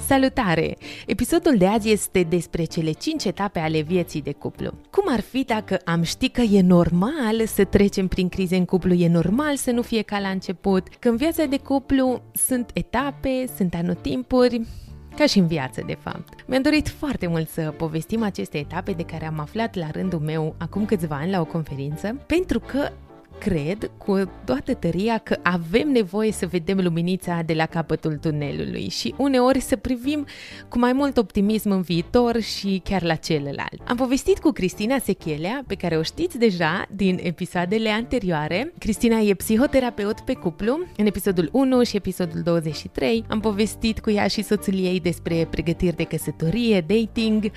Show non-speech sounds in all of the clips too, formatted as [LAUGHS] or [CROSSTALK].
Salutare! Episodul de azi este despre cele 5 etape ale vieții de cuplu. Cum ar fi dacă am ști că e normal să trecem prin crize în cuplu, e normal să nu fie ca la început, că în viața de cuplu sunt etape, sunt anotimpuri, ca și în viață, de fapt. Mi-am dorit foarte mult să povestim aceste etape de care am aflat la rândul meu acum câțiva ani la o conferință, pentru că cred cu toată tăria că avem nevoie să vedem luminița de la capătul tunelului și uneori să privim cu mai mult optimism în viitor și chiar la celălalt. Am povestit cu Cristina Sechelea, pe care o știți deja din episoadele anterioare. Cristina e psihoterapeut pe cuplu. În episodul 1 și episodul 23 am povestit cu ea și soțul ei despre pregătiri de căsătorie, dating,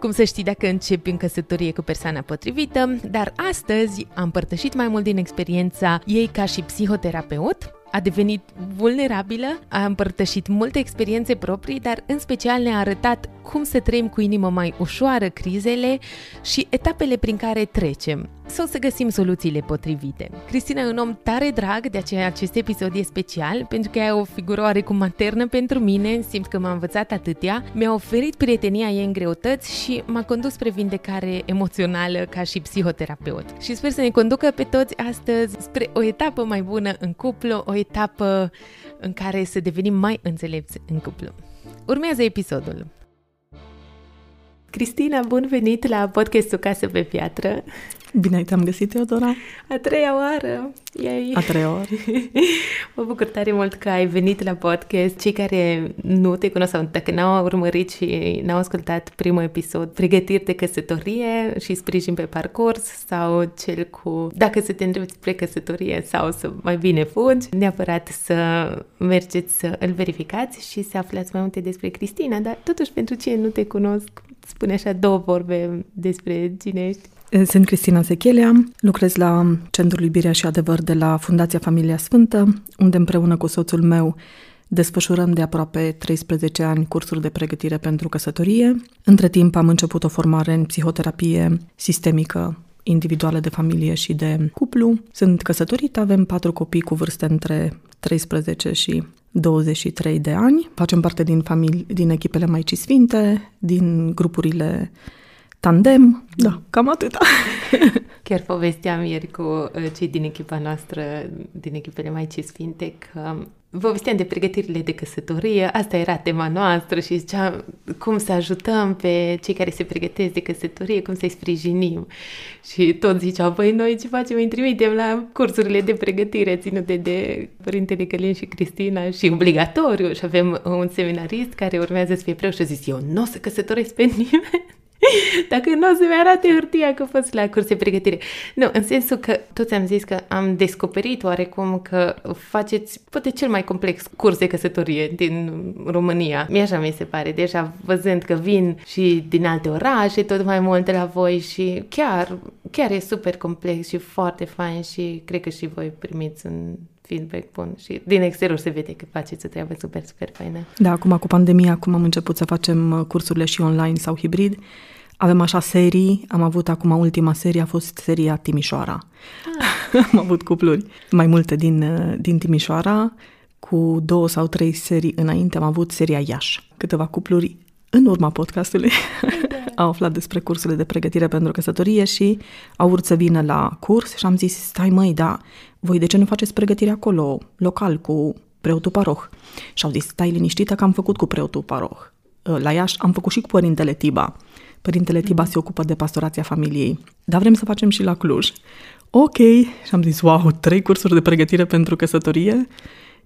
cum să știi dacă începi în căsătorie cu persoana potrivită, dar astăzi am părtășit mai mult din experiența ei ca și psihoterapeut, a devenit vulnerabilă, a împărtășit multe experiențe proprii, dar în special ne-a arătat cum să trăim cu inimă mai ușoară crizele și etapele prin care trecem sau să găsim soluțiile potrivite. Cristina e un om tare drag, de aceea acest episod e special, pentru că e o figură oarecum maternă pentru mine, simt că m-a învățat atâtea, mi-a oferit prietenia ei în greutăți și m-a condus spre vindecare emoțională ca și psihoterapeut. Și sper să ne conducă pe toți astăzi spre o etapă mai bună în cuplu, o etapă în care să devenim mai înțelepți în cuplu. Urmează episodul. Cristina, bun venit la podcastul Casă pe Piatră. Bine te-am găsit, Teodora. A treia oară. Yay. A treia oară. [LAUGHS] mă bucur tare mult că ai venit la podcast. Cei care nu te cunosc sau dacă n-au urmărit și n-au ascultat primul episod, pregătiri de căsătorie și sprijin pe parcurs sau cel cu dacă să te întrebi spre căsătorie sau să mai bine fugi, neapărat să mergeți să îl verificați și să aflați mai multe despre Cristina, dar totuși pentru cine nu te cunosc, spune așa două vorbe despre cine ești. Sunt Cristina Sechelea, lucrez la Centrul Iubirea și Adevăr de la Fundația Familia Sfântă, unde împreună cu soțul meu desfășurăm de aproape 13 ani cursuri de pregătire pentru căsătorie. Între timp am început o formare în psihoterapie sistemică individuală de familie și de cuplu. Sunt căsătorită, avem patru copii cu vârste între 13 și 23 de ani. Facem parte din, famili- din echipele Maicii Sfinte, din grupurile tandem, da, cam atâta. [LAUGHS] Chiar povesteam ieri cu uh, cei din echipa noastră, din echipele Maicii Sfinte, că povesteam de pregătirile de căsătorie, asta era tema noastră și ziceam cum să ajutăm pe cei care se pregătesc de căsătorie, cum să-i sprijinim. Și toți ziceau, păi noi ce facem? Îi trimitem la cursurile de pregătire ținute de Părintele Călin și Cristina și obligatoriu și avem un seminarist care urmează să fie preot și a zis, eu nu o să căsătoresc pe nimeni. [LAUGHS] Dacă nu o să-mi arate hârtia că fost la curs de pregătire. Nu, în sensul că toți am zis că am descoperit oarecum că faceți poate cel mai complex curs de căsătorie din România. Mi așa mi se pare, deja văzând că vin și din alte orașe tot mai multe la voi și chiar, chiar e super complex și foarte fain și cred că și voi primiți un feedback bun și din exterior se vede că faceți o treabă super, super faină. Da, acum cu pandemia, acum am început să facem uh, cursurile și online sau hibrid. Avem așa serii, am avut acum ultima serie, a fost seria Timișoara. Ah. [LAUGHS] am avut cupluri mai multe din, uh, din Timișoara, cu două sau trei serii înainte am avut seria Iași. Câteva cupluri în urma podcastului da. [LAUGHS] au aflat despre cursurile de pregătire pentru căsătorie și au vrut să vină la curs și am zis, stai măi, da, voi de ce nu faceți pregătire acolo, local, cu preotul paroh? Și au zis, stai liniștită că am făcut cu preotul paroh. Ă, la Iași am făcut și cu părintele Tiba. Părintele Tiba mm. se ocupă de pastorația familiei, dar vrem să facem și la Cluj. Ok, și am zis, wow, trei cursuri de pregătire pentru căsătorie?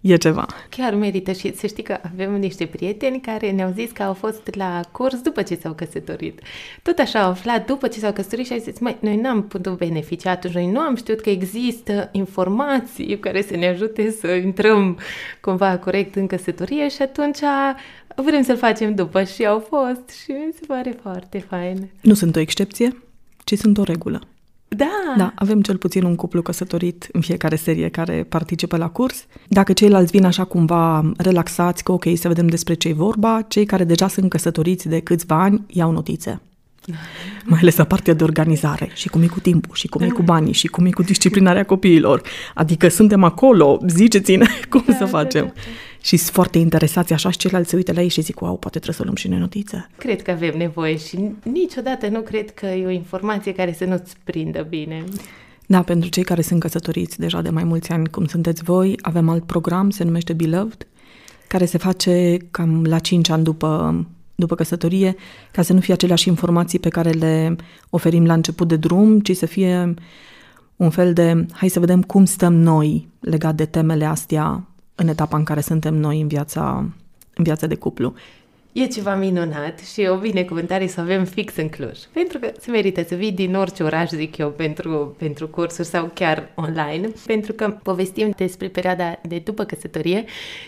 E ceva. Chiar merită și să știi că avem niște prieteni care ne-au zis că au fost la curs după ce s-au căsătorit. Tot așa au aflat după ce s-au căsătorit și au zis, măi, noi n-am putut beneficia atunci, noi nu am știut că există informații care să ne ajute să intrăm cumva corect în căsătorie și atunci vrem să-l facem după și au fost și mi se pare foarte fain. Nu sunt o excepție, ci sunt o regulă. Da. Da, avem cel puțin un cuplu căsătorit în fiecare serie care participă la curs. Dacă ceilalți vin așa cumva relaxați, că ok, să vedem despre ce e vorba, cei care deja sunt căsătoriți de câțiva ani iau notițe. Mai ales la partea de organizare și cum e cu timpul și cum e cu banii și cum e cu disciplinarea copiilor. Adică suntem acolo, ziceți-ne [LAUGHS] cum da, să facem. Da, da, da și sunt foarte interesați așa și ceilalți se uită la ei și zic, wow, poate trebuie să luăm și noi notițe. Cred că avem nevoie și niciodată nu cred că e o informație care să nu-ți prindă bine. Da, pentru cei care sunt căsătoriți deja de mai mulți ani, cum sunteți voi, avem alt program, se numește Beloved, care se face cam la 5 ani după, după căsătorie, ca să nu fie aceleași informații pe care le oferim la început de drum, ci să fie un fel de hai să vedem cum stăm noi legat de temele astea în etapa în care suntem noi în viața, în viața de cuplu. E ceva minunat și o binecuvântare să avem fix în Cluj. Pentru că se merită să vii din orice oraș, zic eu, pentru, pentru cursuri sau chiar online, pentru că povestim despre perioada de după căsătorie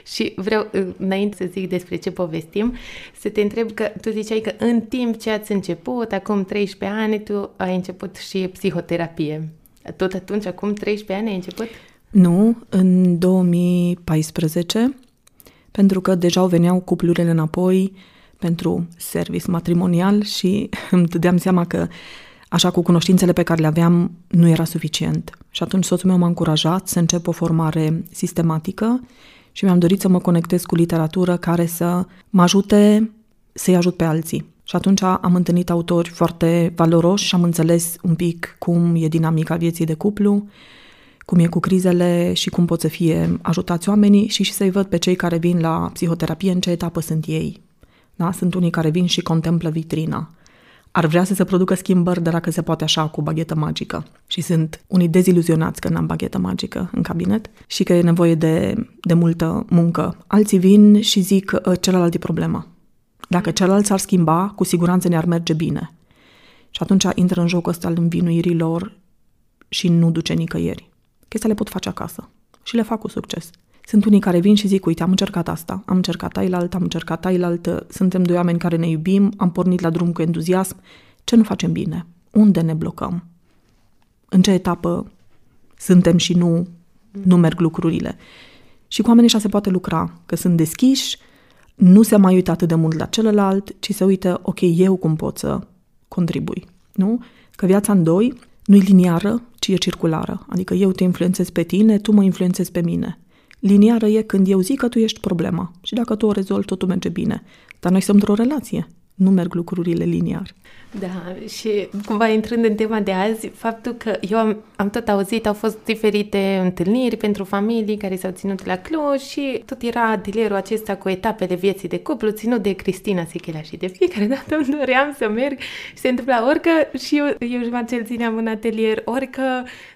și vreau, înainte să zic despre ce povestim, să te întreb că tu ziceai că în timp ce ați început, acum 13 ani, tu ai început și psihoterapie. Tot atunci, acum 13 ani ai început? Nu, în 2014, pentru că deja veneau cuplurile înapoi pentru service matrimonial și [LAUGHS] îmi dădeam seama că așa cu cunoștințele pe care le aveam nu era suficient. Și atunci soțul meu m-a încurajat să încep o formare sistematică și mi-am dorit să mă conectez cu literatură care să mă ajute să-i ajut pe alții. Și atunci am întâlnit autori foarte valoroși și am înțeles un pic cum e dinamica vieții de cuplu, cum e cu crizele și cum pot să fie ajutați oamenii și, și să-i văd pe cei care vin la psihoterapie în ce etapă sunt ei. Da? Sunt unii care vin și contemplă vitrina. Ar vrea să se producă schimbări, dar dacă se poate așa, cu baghetă magică. Și sunt unii deziluzionați că n-am baghetă magică în cabinet și că e nevoie de, de multă muncă. Alții vin și zic ă, celălalt e problema. Dacă celălalt s-ar schimba, cu siguranță ne-ar merge bine. Și atunci intră în jocul ăsta al învinuirilor și nu duce nicăieri chestia le pot face acasă și le fac cu succes. Sunt unii care vin și zic, uite, am încercat asta, am încercat ailalt, am încercat ailalt, suntem doi oameni care ne iubim, am pornit la drum cu entuziasm, ce nu facem bine? Unde ne blocăm? În ce etapă suntem și nu, nu merg lucrurile? Și cu oamenii așa se poate lucra, că sunt deschiși, nu se mai uită atât de mult la celălalt, ci se uită, ok, eu cum pot să contribui, nu? Că viața în doi nu e liniară, ci e circulară. Adică eu te influențez pe tine, tu mă influențezi pe mine. Liniară e când eu zic că tu ești problema și dacă tu o rezolvi, totul merge bine. Dar noi suntem într-o relație. Nu merg lucrurile liniar. Da, și cumva intrând în tema de azi, faptul că eu am, am tot auzit, au fost diferite întâlniri pentru familii care s-au ținut la Cluj și tot era atelierul acesta cu etapele vieții de cuplu, ținut de Cristina Sechela și de fiecare [LAUGHS] dată îmi doream să merg și se întâmpla orică și eu, eu și Marcel țineam în atelier, orică,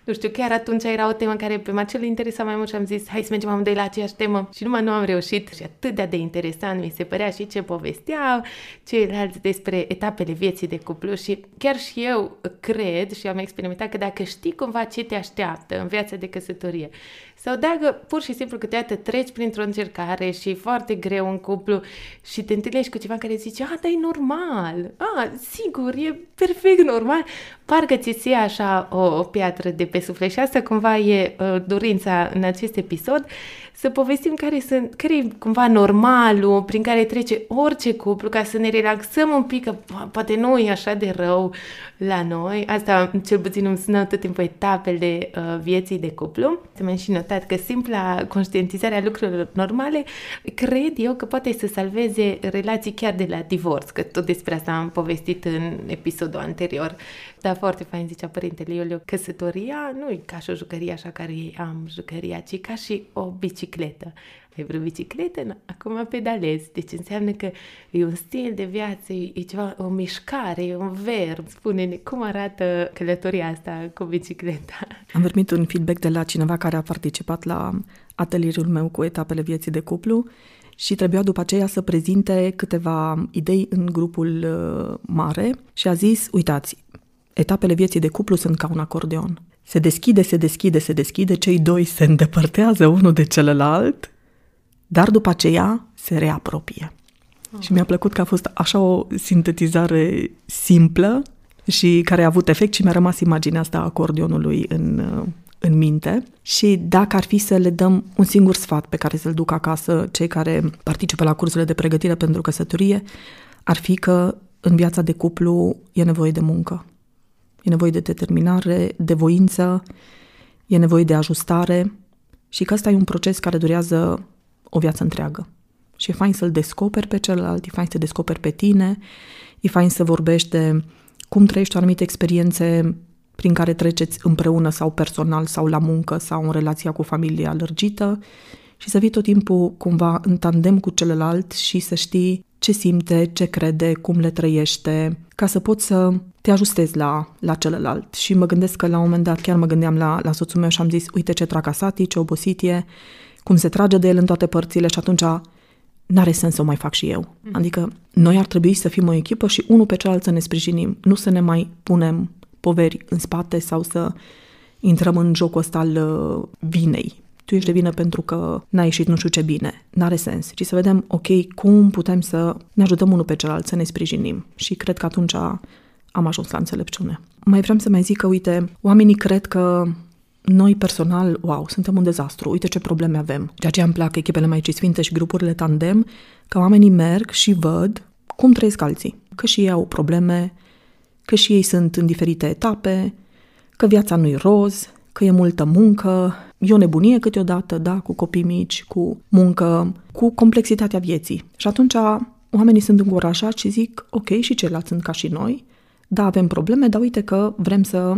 nu știu, chiar atunci era o temă care pe Marcel îl interesa mai mult și am zis, hai să mergem amândoi la aceeași temă și numai nu am reușit și atât de interesant mi se părea și ce povesteau ceilalți despre etapele vieții de cuplu și chiar și eu cred și am experimentat că dacă știi cumva ce te așteaptă în viața de căsătorie sau dacă pur și simplu câteodată treci printr-o încercare și e foarte greu în cuplu și te întâlnești cu ceva care zice, a, dar e normal, a, sigur, e perfect normal, parcă ți se așa o, o piatră de pe suflet și asta cumva e uh, dorința în acest episod, să povestim care, sunt, care e cumva normalul prin care trece orice cuplu ca să ne relaxăm un pic, că poate nu e așa de rău la noi. Asta cel puțin îmi sună tot timpul etapele uh, vieții de cuplu. Ți-am și notat că simpla conștientizare a lucrurilor normale cred eu că poate să salveze relații chiar de la divorț, că tot despre asta am povestit în episodul anterior. Dar foarte fain zicea părintele Iuliu, căsătoria nu e ca și o jucărie așa care am jucăria, ci ca și o bicicletă. Ai vreo bicicletă? No, acum pedalezi. Deci înseamnă că e un stil de viață, e ceva, o mișcare, e un verb. Spune-ne cum arată călătoria asta cu bicicleta. Am primit un feedback de la cineva care a participat participat la atelierul meu cu etapele vieții de cuplu și trebuia după aceea să prezinte câteva idei în grupul uh, mare și a zis, uitați, etapele vieții de cuplu sunt ca un acordeon. Se deschide, se deschide, se deschide, cei doi se îndepărtează unul de celălalt, dar după aceea se reapropie. Oh. Și mi-a plăcut că a fost așa o sintetizare simplă și care a avut efect și mi-a rămas imaginea asta a acordionului în, uh, în minte și dacă ar fi să le dăm un singur sfat pe care să-l duc acasă cei care participă la cursurile de pregătire pentru căsătorie, ar fi că în viața de cuplu e nevoie de muncă. E nevoie de determinare, de voință, e nevoie de ajustare și că ăsta e un proces care durează o viață întreagă. Și e fain să-l descoperi pe celălalt, e fain să descoperi pe tine, e fain să vorbești de cum trăiești anumite experiențe prin care treceți împreună sau personal sau la muncă sau în relația cu familia lărgită și să fii tot timpul cumva în tandem cu celălalt și să știi ce simte, ce crede, cum le trăiește, ca să poți să te ajustezi la, la celălalt. Și mă gândesc că la un moment dat chiar mă gândeam la, la soțul meu și am zis, uite ce tracasati, ce obosit e, cum se trage de el în toate părțile și atunci n-are sens să o mai fac și eu. Mm. Adică noi ar trebui să fim o echipă și unul pe celălalt să ne sprijinim, nu să ne mai punem poveri în spate sau să intrăm în jocul ăsta al uh, vinei. Tu ești de vină pentru că n-ai ieșit nu știu ce bine. N-are sens. Ci să vedem, ok, cum putem să ne ajutăm unul pe celălalt, să ne sprijinim. Și cred că atunci am ajuns la înțelepciune. Mai vreau să mai zic că, uite, oamenii cred că noi personal, wow, suntem un dezastru, uite ce probleme avem. Ceea ce îmi plac echipele mai Sfinte și grupurile tandem, că oamenii merg și văd cum trăiesc alții. Că și ei au probleme, că și ei sunt în diferite etape, că viața nu-i roz, că e multă muncă, e o nebunie câteodată, da, cu copii mici, cu muncă, cu complexitatea vieții. Și atunci oamenii sunt încurajați și zic, ok, și ceilalți sunt ca și noi, da, avem probleme, dar uite că vrem să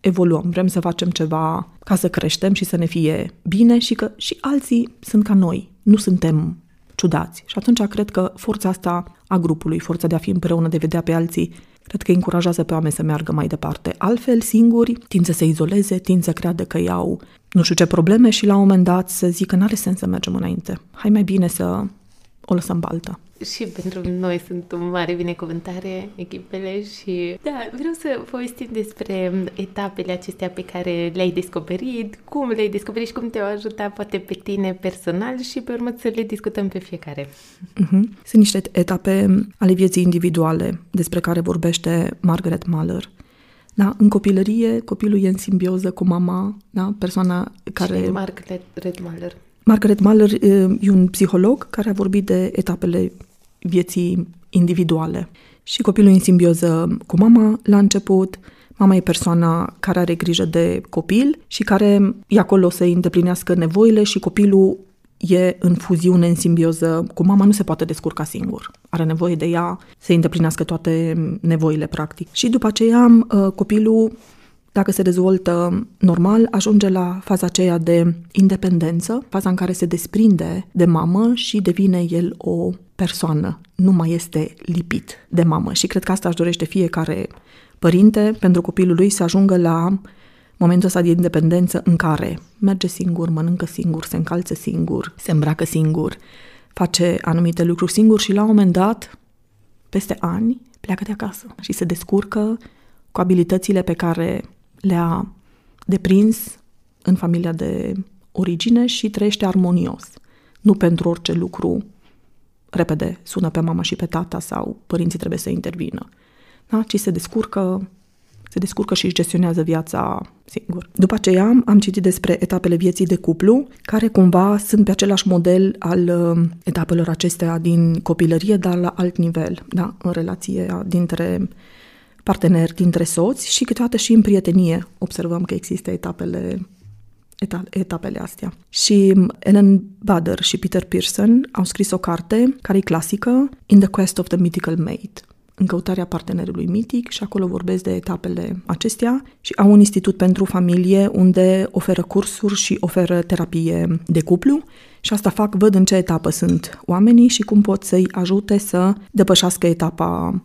evoluăm, vrem să facem ceva ca să creștem și să ne fie bine și că și alții sunt ca noi, nu suntem ciudați. Și atunci cred că forța asta a grupului, forța de a fi împreună, de a vedea pe alții, cred că încurajează pe oameni să meargă mai departe. Altfel, singuri, tind să se izoleze, tind să creadă că iau nu știu ce probleme și la un moment dat să zică n-are sens să mergem înainte. Hai mai bine să o lăsăm baltă. Și pentru noi sunt o mare binecuvântare echipele și da, vreau să povestim despre etapele acestea pe care le-ai descoperit, cum le-ai descoperit și cum te-au ajutat poate pe tine personal și pe urmă să le discutăm pe fiecare. Uh-huh. Sunt niște etape ale vieții individuale despre care vorbește Margaret Mahler. Da, în copilărie, copilul e în simbioză cu mama, da, persoana care... Și Margaret Mahler. Margaret Mahler e un psiholog care a vorbit de etapele vieții individuale. Și copilul e în simbioză cu mama la început, Mama e persoana care are grijă de copil și care e acolo să-i îndeplinească nevoile și copilul e în fuziune, în simbioză cu mama, nu se poate descurca singur. Are nevoie de ea să-i îndeplinească toate nevoile, practic. Și după aceea, copilul dacă se dezvoltă normal, ajunge la faza aceea de independență, faza în care se desprinde de mamă și devine el o persoană, nu mai este lipit de mamă. Și cred că asta își dorește fiecare părinte pentru copilul lui să ajungă la momentul ăsta de independență în care merge singur, mănâncă singur, se încalță singur, se îmbracă singur, face anumite lucruri singur și la un moment dat, peste ani, pleacă de acasă și se descurcă cu abilitățile pe care le-a deprins în familia de origine și trăiește armonios. Nu pentru orice lucru repede sună pe mama și pe tata sau părinții trebuie să intervină. Da? Ci se descurcă, se descurcă și își gestionează viața singur. După aceea am citit despre etapele vieții de cuplu, care cumva sunt pe același model al uh, etapelor acestea din copilărie, dar la alt nivel, da? în relație dintre parteneri dintre soți și câteodată și în prietenie observăm că există etapele etapele astea. Și Ellen Bader și Peter Pearson au scris o carte care e clasică, In the Quest of the Mythical Mate, în căutarea partenerului mitic și acolo vorbesc de etapele acestea și au un institut pentru familie unde oferă cursuri și oferă terapie de cuplu și asta fac, văd în ce etapă sunt oamenii și cum pot să-i ajute să depășească etapa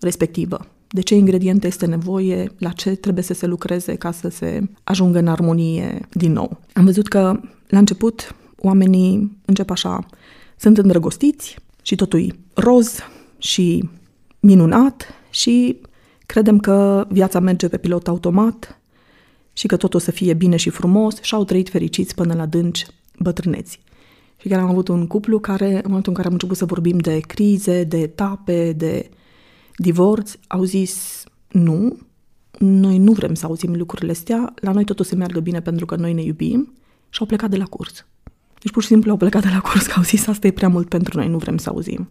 respectivă de ce ingrediente este nevoie, la ce trebuie să se lucreze ca să se ajungă în armonie din nou. Am văzut că la început oamenii încep așa, sunt îndrăgostiți și totul e roz și minunat și credem că viața merge pe pilot automat și că totul o să fie bine și frumos și au trăit fericiți până la dânci bătrâneți. Și chiar am avut un cuplu care, în momentul în care am început să vorbim de crize, de etape, de divorț, au zis nu, noi nu vrem să auzim lucrurile astea, la noi totul se meargă bine pentru că noi ne iubim și au plecat de la curs. Deci pur și simplu au plecat de la curs că au zis asta e prea mult pentru noi, nu vrem să auzim.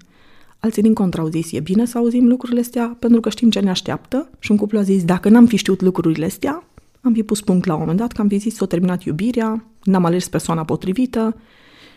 Alții din contra au zis e bine să auzim lucrurile astea pentru că știm ce ne așteaptă și un cuplu a zis dacă n-am fi știut lucrurile astea, am fi pus punct la un moment dat că am fi zis s-a terminat iubirea, n-am ales persoana potrivită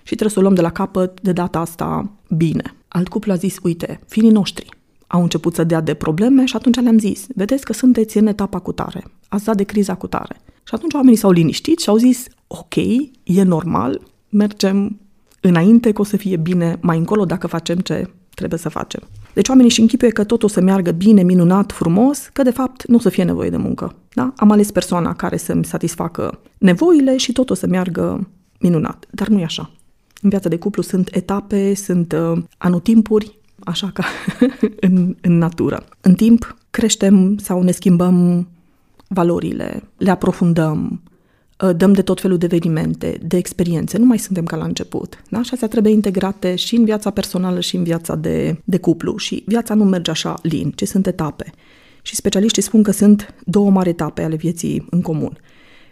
și trebuie să o luăm de la capăt de data asta bine. Alt cuplu a zis, uite, finii noștri au început să dea de probleme și atunci le-am zis, vedeți că sunteți în etapa cu tare, ați dat de criza cu tare. Și atunci oamenii s-au liniștit și au zis, ok, e normal, mergem înainte că o să fie bine mai încolo dacă facem ce trebuie să facem. Deci oamenii și închipuie că totul o să meargă bine, minunat, frumos, că de fapt nu o să fie nevoie de muncă. Da? Am ales persoana care să-mi satisfacă nevoile și tot o să meargă minunat. Dar nu e așa. În viața de cuplu sunt etape, sunt uh, anotimpuri, așa ca [LAUGHS] în, în natură. În timp creștem sau ne schimbăm valorile, le aprofundăm, uh, dăm de tot felul de evenimente, de experiențe. Nu mai suntem ca la început. Da? Și astea trebuie integrate și în viața personală și în viața de, de cuplu. Și viața nu merge așa lin, ci sunt etape. Și specialiștii spun că sunt două mari etape ale vieții în comun.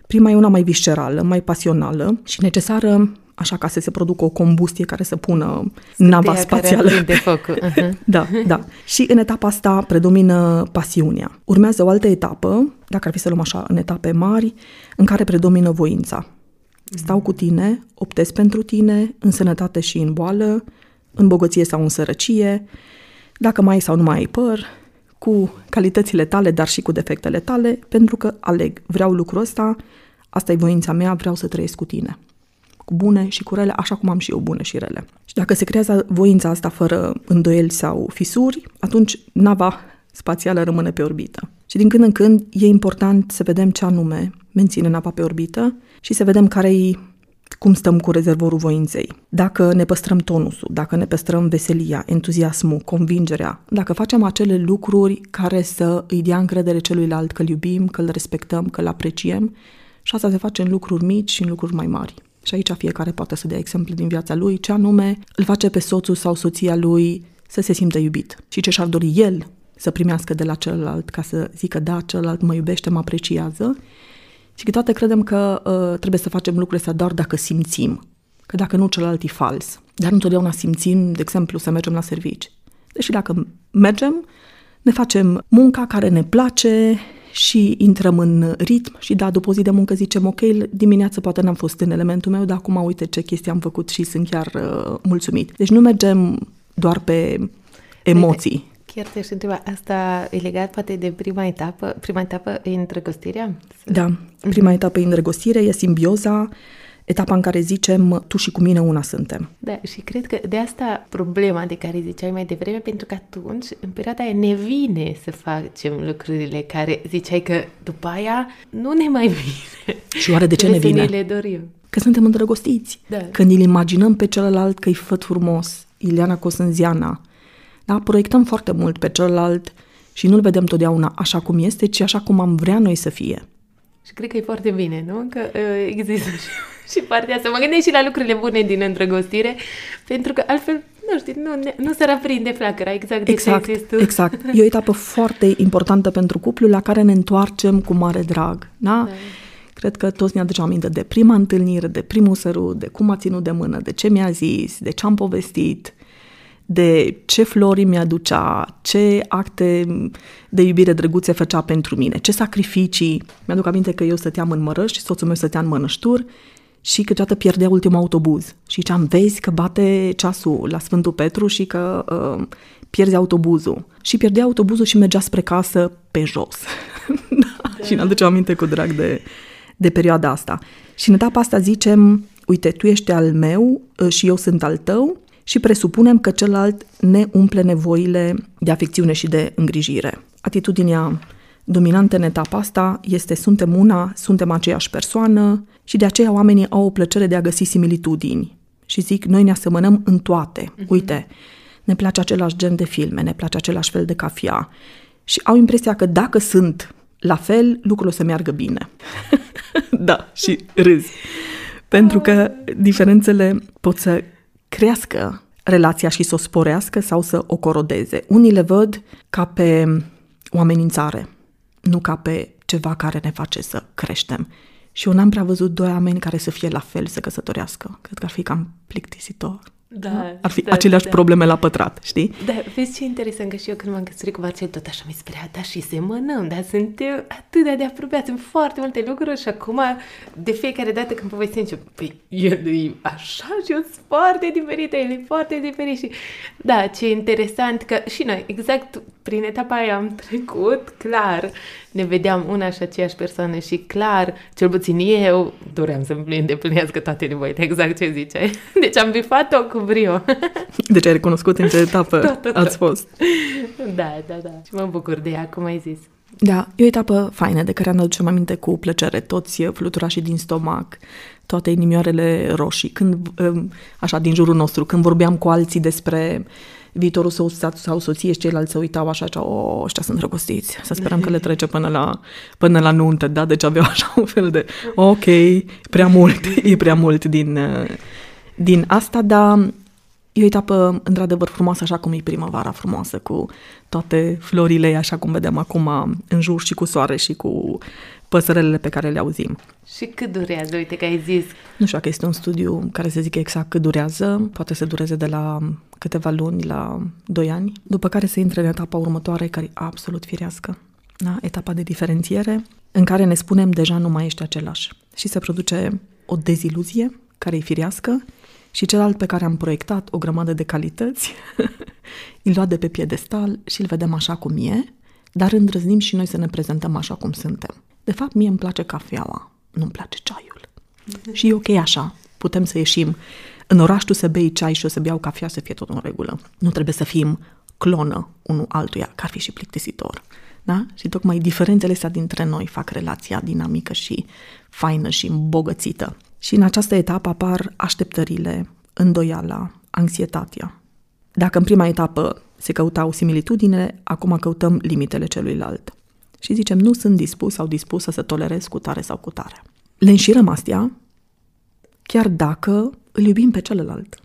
Prima e una mai viscerală, mai pasională și necesară așa ca să se producă o combustie care să pună Scânteia nava spațială. de focul. [LAUGHS] Uh-huh. da, da. Și în etapa asta predomină pasiunea. Urmează o altă etapă, dacă ar fi să luăm așa în etape mari, în care predomină voința. Stau cu tine, optez pentru tine, în sănătate și în boală, în bogăție sau în sărăcie, dacă mai ai sau nu mai ai păr, cu calitățile tale, dar și cu defectele tale, pentru că aleg, vreau lucrul ăsta, asta e voința mea, vreau să trăiesc cu tine. Cu bune și cu rele, așa cum am și eu bune și rele. Și dacă se creează voința asta fără îndoieli sau fisuri, atunci nava spațială rămâne pe orbită. Și din când în când e important să vedem ce anume menține nava pe orbită și să vedem care e cum stăm cu rezervorul voinței. Dacă ne păstrăm tonusul, dacă ne păstrăm veselia, entuziasmul, convingerea, dacă facem acele lucruri care să îi dea încredere celuilalt că îl iubim, că îl respectăm, că îl apreciem, și asta se face în lucruri mici și în lucruri mai mari. Și aici fiecare poate să dea exemplu din viața lui, ce anume îl face pe soțul sau soția lui să se simtă iubit și ce și-ar dori el să primească de la celălalt ca să zică da, celălalt mă iubește, mă apreciază și câteodată credem că uh, trebuie să facem lucrurile astea doar dacă simțim, că dacă nu, celălalt e fals. Dar nu întotdeauna simțim, de exemplu, să mergem la servici. Deși dacă mergem, ne facem munca care ne place și intrăm în ritm și da, după o zi de muncă zicem ok, dimineața poate n-am fost în elementul meu, dar acum uite ce chestii am făcut și sunt chiar uh, mulțumit. Deci nu mergem doar pe emoții. Chiar te-aș întreba, asta e legat poate de prima etapă? Prima etapă e îndrăgostirea? Da, prima etapă e îndrăgostirea, e simbioza, etapa în care zicem tu și cu mine una suntem. Da, și cred că de asta problema de care ziceai mai devreme, pentru că atunci, în perioada aia, ne vine să facem lucrurile care ziceai că după aia nu ne mai vine. Și oare de ce ne vine? Să ne le dorim. Că suntem îndrăgostiți. Da. Când îl imaginăm pe celălalt că e făt frumos, Ileana Cosânziana, da? Proiectăm foarte mult pe celălalt și nu-l vedem totdeauna așa cum este, ci așa cum am vrea noi să fie. Și cred că e foarte bine, nu? Că uh, există și, [LAUGHS] și partea asta. Mă gândesc și la lucrurile bune din îndrăgostire, pentru că altfel, nu știu, nu, nu se aprinde flacăra exact de exact, ce tu. Exact. E o etapă foarte importantă pentru cuplu la care ne întoarcem cu mare drag, da? da. Cred că toți ne aducem aminte de prima întâlnire, de primul sărut, de cum a ținut de mână, de ce mi-a zis, de ce am povestit, de ce flori mi-aducea, ce acte de iubire drăguțe făcea pentru mine, ce sacrificii. Mi-aduc aminte că eu stăteam în Mărăș și soțul meu stătea în Mănăștur și câteodată pierdea ultimul autobuz. Și ziceam, vezi că bate ceasul la Sfântul Petru și că uh, pierzi autobuzul. Și pierdea autobuzul și mergea spre casă pe jos. [LAUGHS] da. Și ne aducem aminte cu drag de, de perioada asta. Și în etapa asta zicem, uite, tu ești al meu uh, și eu sunt al tău și presupunem că celălalt ne umple nevoile de afecțiune și de îngrijire. atitudinea dominantă în etapa asta este suntem una, suntem aceeași persoană și de aceea oamenii au o plăcere de a găsi similitudini și zic, noi ne asemănăm în toate. Uh-huh. Uite, ne place același gen de filme, ne place același fel de cafea și au impresia că dacă sunt la fel, lucrul o să meargă bine. [LAUGHS] da, și râzi. Pentru că diferențele pot să crească relația și să o sporească sau să o corodeze. Unii le văd ca pe o amenințare, nu ca pe ceva care ne face să creștem. Și eu n-am prea văzut doi oameni care să fie la fel să căsătorească. Cred că ar fi cam plictisitor. Da, Ar fi da, aceleași da. probleme la pătrat, știi? Da, vezi ce interesant că și eu când m-am căsătorit cu Marcel tot așa mi se părea, da, și semănăm, dar suntem atât de apropiați în foarte multe lucruri și acum de fiecare dată când povestim ce, păi el e așa și eu sunt foarte diferită, el e foarte diferit și da, ce interesant că și noi exact prin etapa aia am trecut, clar, ne vedeam una și aceeași persoană și clar, cel puțin eu doream să-mi îndeplinească toate nevoile, exact ce ziceai. [LAUGHS] Deci am bifat-o cu brio. [LAUGHS] Deci ai recunoscut în ce etapă Tot, [LAUGHS] tot, ați tot. fost. Da, da, da. Și mă bucur de ea, cum ai zis. Da, e o etapă faină de care ne aducem aminte cu plăcere, toți fluturașii din stomac, toate inimioarele roșii, când, um, așa, din jurul nostru, când vorbeam cu alții despre viitorul său sau soție și ceilalți se uitau așa, așa, o, ăștia sunt drăgostiți, să sperăm că le trece până la, până la nuntă, da? Deci aveau așa un fel de, ok, prea mult, e prea mult din, uh, din asta, dar E o etapă, într-adevăr, frumoasă, așa cum e primăvara frumoasă, cu toate florile ei, așa cum vedem acum în jur și cu soare și cu păsărelele pe care le auzim. Și cât durează? Uite că ai zis. Nu știu dacă este un studiu care să zică exact cât durează, poate să dureze de la câteva luni la 2 ani, după care se intre în etapa următoare, care e absolut firească. Da? Etapa de diferențiere, în care ne spunem deja nu mai ești același. Și se produce o deziluzie, care e firească, și celălalt pe care am proiectat o grămadă de calități, [LAUGHS] îl luat de pe piedestal și îl vedem așa cum e, dar îndrăznim și noi să ne prezentăm așa cum suntem. De fapt, mie îmi place cafeaua, nu-mi place ceaiul. Și e ok așa, putem să ieșim în oraș tu să bei ceai și eu să beau cafea, să fie tot în regulă. Nu trebuie să fim clonă unul altuia, că ar fi și plictisitor. Da? Și tocmai diferențele astea dintre noi fac relația dinamică și faină și îmbogățită. Și în această etapă apar așteptările, îndoiala, anxietatea. Dacă în prima etapă se căutau similitudine, acum căutăm limitele celuilalt. Și zicem, nu sunt dispus sau dispusă să tolerez cu tare sau cu tare. Le înșirăm astea, chiar dacă îl iubim pe celălalt.